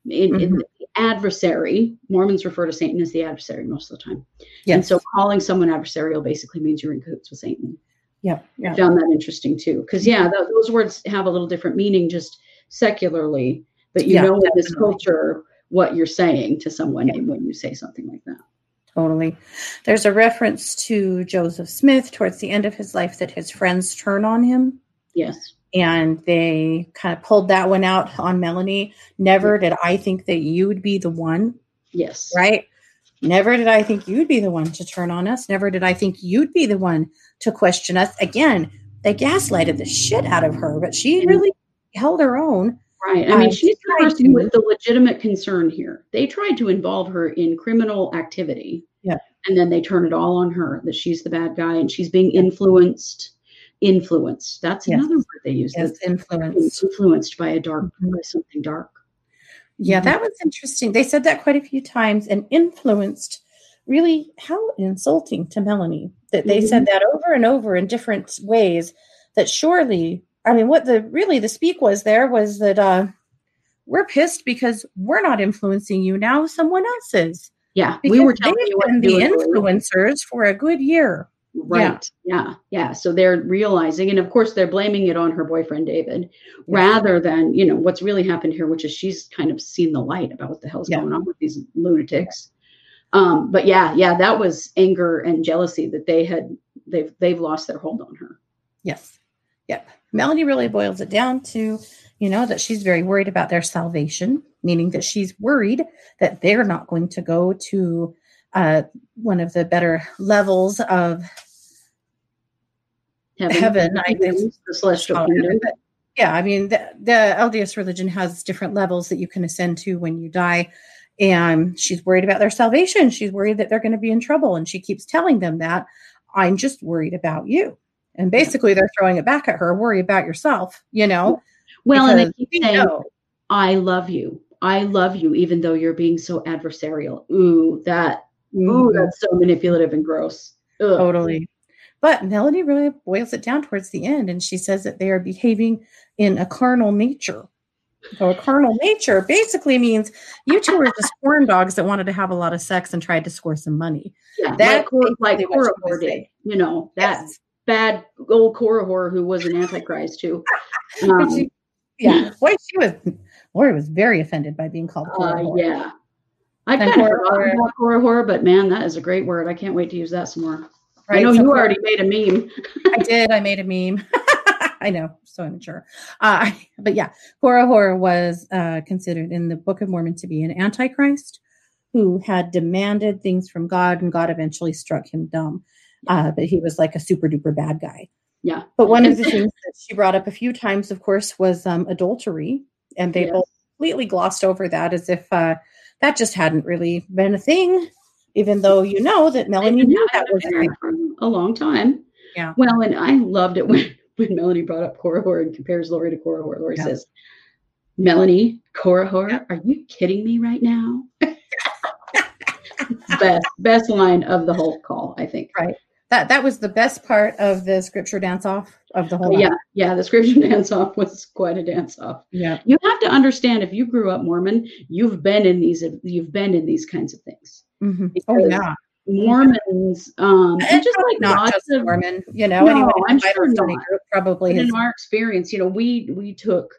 In, in Mhm. the adversary, Mormons refer to Satan as the adversary most of the time. Yes. And so calling someone adversarial basically means you're in cahoots with Satan. Yeah, I yeah, found that interesting too. Because yeah, th- those words have a little different meaning just secularly, but you Yeah, know in this culture what you're saying to someone when you say something like that. totally. There's a reference to Joseph Smith towards the end of his life that his friends turn on him. Yes. and they kind of pulled that one out on Melanie. Never did I think that you would be the one, Yes. right? Never did I think you'd be the one to turn on us. Never did I think you'd be the one to question us. Again, they gaslighted the shit out of her, but she really held her own. Right. I mean, Uh, she's the person with the legitimate concern here. They tried to involve her in criminal activity. Yeah. And then they turn it all on her that she's the bad guy and she's being influenced. Influenced. That's Yes. another word they use. As that's influence. influenced by a dark, Mhm. by something dark. Yeah, Mhm. that was interesting. They said that quite a few times and influenced really how insulting to Melanie that they said that over and over in different ways that surely I mean what the really the speak was there was that uh we're pissed because we're not influencing you now someone else is Yeah. because we were telling you what the influencers for a good year Right. Yeah. yeah. So they're realizing, and of course, they're blaming it on her boyfriend, David, Yes. rather than, you know, what's really happened here, which is she's kind of seen the light about what the hell's Yeah. going on with these lunatics. Um, but yeah, yeah, that was anger and jealousy that they had, they've, they've lost their hold on her. Yes. Yep. Melanie really boils it down to, you know, that she's very worried about their salvation, meaning that she's worried that they're not going to go to uh, one of the better levels of Heaven, I think. the celestial Oh, kingdom. yeah, I mean, the, the LDS religion has different levels that you can ascend to when you die. And she's worried about their salvation. She's worried that they're going to be in trouble. And she keeps telling them that I'm just worried about you. And basically, they're throwing it back at her worry about yourself, you know? Well, and they keep saying, know- I love you. I love you, even though you're being so adversarial. Ooh, that, ooh, Mhm. that's so manipulative and gross. Ugh. Totally. But Melody really boils it down towards the end, and she says that they are behaving in a carnal nature. So, a carnal nature basically means you two were just [LAUGHS] corn dogs that wanted to have a lot of sex and tried to score some money. Yeah, That like, like Korihor did. You know, that Yes. bad old Korihor who was an antichrist too. [LAUGHS] Um, she- yeah, boy, she was. Lori was very offended by being called uh, Korihor. yeah. I kind of forgot about Korihor, but man, that is a great word. I can't wait to use that some more. I know so you already made a meme. I [LAUGHS] did. I made a meme. [LAUGHS] I know, so immature. Uh, [LAUGHS] but yeah, Korihor was uh, considered in the Book of Mormon to be an antichrist who had demanded things from God, and God eventually struck him dumb. Uh, but he was like a super duper bad guy. Yeah. But one of the things that she brought up a few times, of course, was um, adultery, and they Yes. both completely glossed over that as if uh, that just hadn't really been a thing. Even though you know that Melanie knew that was a thing. for a long time. Yeah. Well, and I loved it when, [LAUGHS] when Melanie brought up Korihor and compares Lori to Korihor. Lori Yeah. says, Melanie, Korihor, are you kidding me right now? best best line of the whole call, I think. Right. that that was the best part of the scripture dance off of the whole. yeah, yeah. The scripture [LAUGHS] dance off was quite a dance off. yeah, You have to understand if you grew up Mormon, you've been in these you've been in these kinds of things. Mhm. Oh yeah, Mormons, um, and and just like not lots just of Mormon. You know, No, anyone in I'm sure study not. group probably in our experience, you know, we we took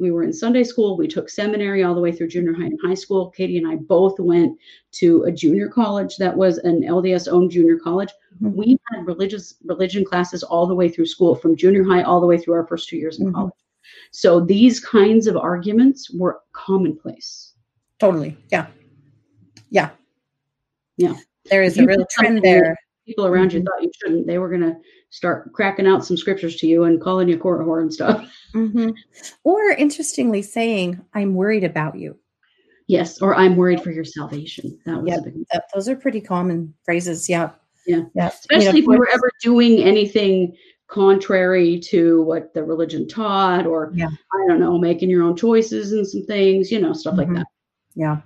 we were in Sunday school, we took seminary all the way through junior high and high school. Katie and I both went to a junior college that was an LDS owned junior college. Mhm. We had religious religion classes all the way through school, from junior high all the way through our first two years in Mhm. college. So these kinds of arguments were commonplace. Totally. Yeah. Yeah. Yeah. There is a real trend there. People around you Mhm. thought you shouldn't. They were going to start cracking out some scriptures to you and calling you a court whore and stuff. [LAUGHS] hmm Or interestingly saying, I'm worried about you. Yes, or I'm worried for your salvation. That was Yep. a big. Those are pretty common phrases. Yeah. Yeah. Yeah. especially if know, you were ever doing anything contrary to what the religion taught or Yeah. i don't know making your own choices and some things you know stuff like Mhm. that Yeah.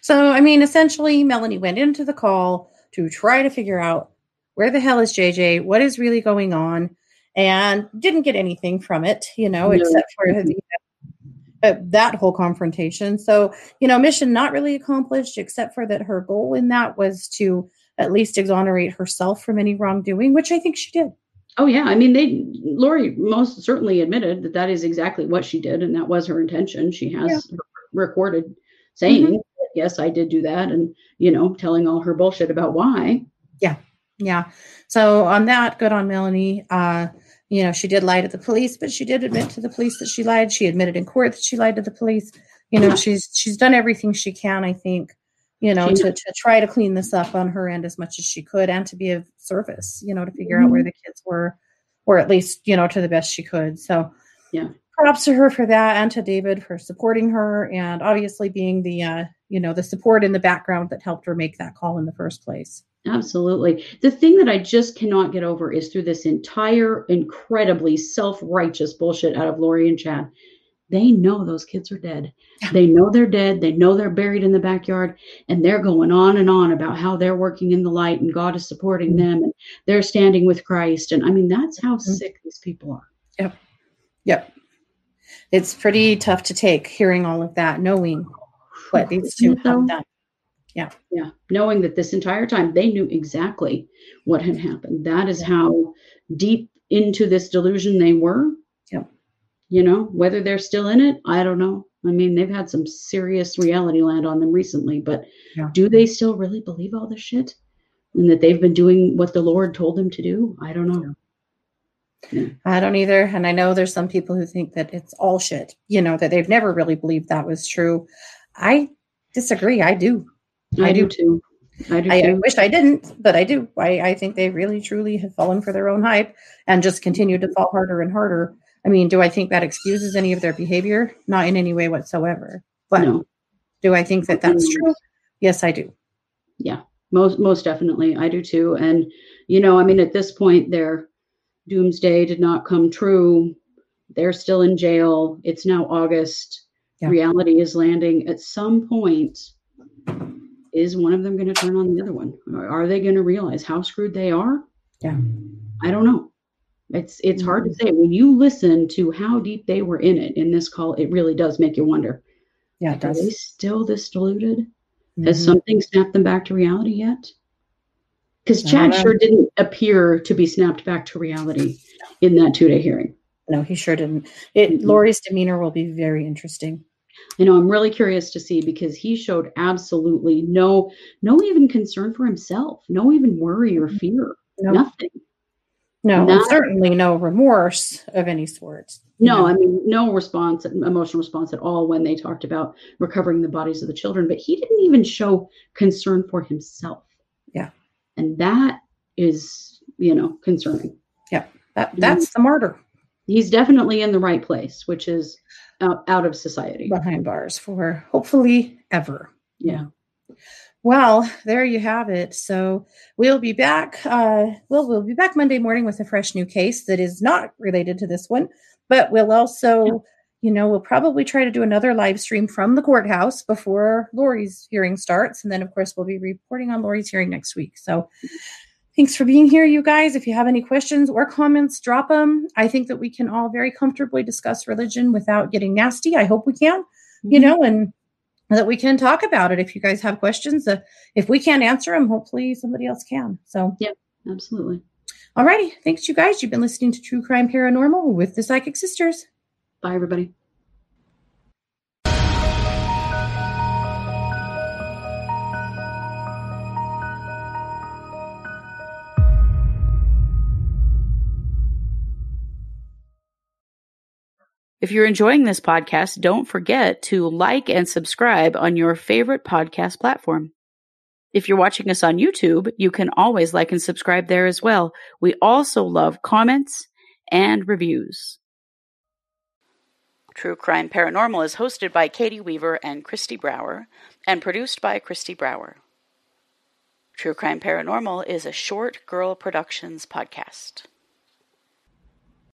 So, I mean, essentially, Melanie went into the call to try to figure out where the hell is JJ, what is really going on, and didn't get anything from it, you know, No. except for uh, that whole confrontation. So, you know, mission not really accomplished, except for that her goal in that was to at least exonerate herself from any wrongdoing, which I think she did. oh yeah i mean they lori most certainly admitted that that is exactly what she did and that was her intention she has recorded saying Mm-hmm. Yes i did do that and you know telling all her bullshit about why Yeah. Yeah. So on that, good on Melanie. Uh, you know, she did lie to the police, but she did admit to the police that she lied. She admitted in court that she lied to the police. You know, she's she's done everything she can, I think, you know, to, to try to clean this up on her end as much as she could and to be of service, you know, to figure out where the kids were, or at least, you know, to the best she could. So Yeah. Props to her for that and to David for supporting her and obviously being the uh, you know, the support in the background that helped her make that call in the first place. Absolutely. The thing that I just cannot get over is through this entire incredibly self righteous bullshit out of Lori and Chad. They know those kids are dead. Yeah. They know they're dead. They know they're buried in the backyard. And they're going on and on about how they're working in the light and God is supporting them and they're standing with Christ. And I mean, that's how Mhm. sick these people are. Yep. Yep. It's pretty tough to take hearing all of that, knowing what needs to Isn't it, though? have done. Yeah, Yeah. knowing that this entire time they knew exactly what had happened. That is how deep into this delusion they were. Yep. You know, whether they're still in it, I don't know. I mean, they've had some serious reality land on them recently, but Yeah. do they still really believe all this shit? And that they've been doing what the Lord told them to do? I don't know. I don't either. And I know there's some people who think that it's all shit, you know, that they've never really believed that was true. I disagree. I do. I, I do do. too. I do I, I too. wish I didn't, but I do. I, I think they really truly have fallen for their own hype and just continue to fall harder and harder. I mean, do I think that excuses any of their behavior? Not in any way whatsoever. But no. do I think that that's Mm. true? Yes, I do. yeah most most definitely i do too and you know i mean at this point their doomsday did not come true. They're still in jail. It's now august. Yeah. reality is landing. At some point is one of them going to turn on the other one? Are they going to realize how screwed they are? Yeah. i don't know. It's it's hard to say. When you listen to how deep they were in it in this call it really does make you wonder. Yeah, it are they still this deluded? Has Mhm. something snapped them back to reality yet? Because I Chad sure didn't appear to be snapped back to reality in that two day hearing. No, he sure didn't. It Mhm. Lori's demeanor will be very interesting. You know, I'm really curious to see because he showed absolutely no, no even concern for himself, no even worry or fear, No, nothing. no, Not- certainly no remorse of any sort. No, know. I mean, no response, emotional response at all when they talked about recovering the bodies of the children, but he didn't even show concern for himself. Yeah. And that is, you know, concerning. that that's the martyr he's definitely in the right place, which is out, out of society. behind bars for hopefully ever. Yeah. Well, there you have it. So we'll be back. Uh, we'll we'll be back Monday morning with a fresh new case that is not related to this one, but we'll also, you know, we'll probably try to do another live stream from the courthouse before Lori's hearing starts, and then of course we'll be reporting on Lori's hearing next week. So Thanks for being here, you guys. If you have any questions or comments, drop them. I think that we can all very comfortably discuss religion without getting nasty. I hope we can, mm-hmm. you know, and that we can talk about it. If you guys have questions, uh, if we can't answer them, hopefully somebody else can. So, yeah, absolutely. All righty. Thanks, you guys. You've been listening to True Crime Paranormal with the Psychic Sisters. Bye, everybody. If you're enjoying this podcast, don't forget to like and subscribe on your favorite podcast platform. If you're watching us on YouTube, you can always like and subscribe there as well. We also love comments and reviews. True Crime Paranormal is hosted by Katie Weaver and Kristi Brower and produced by Kristi Brower. True Crime Paranormal is a Short Girl Productions podcast.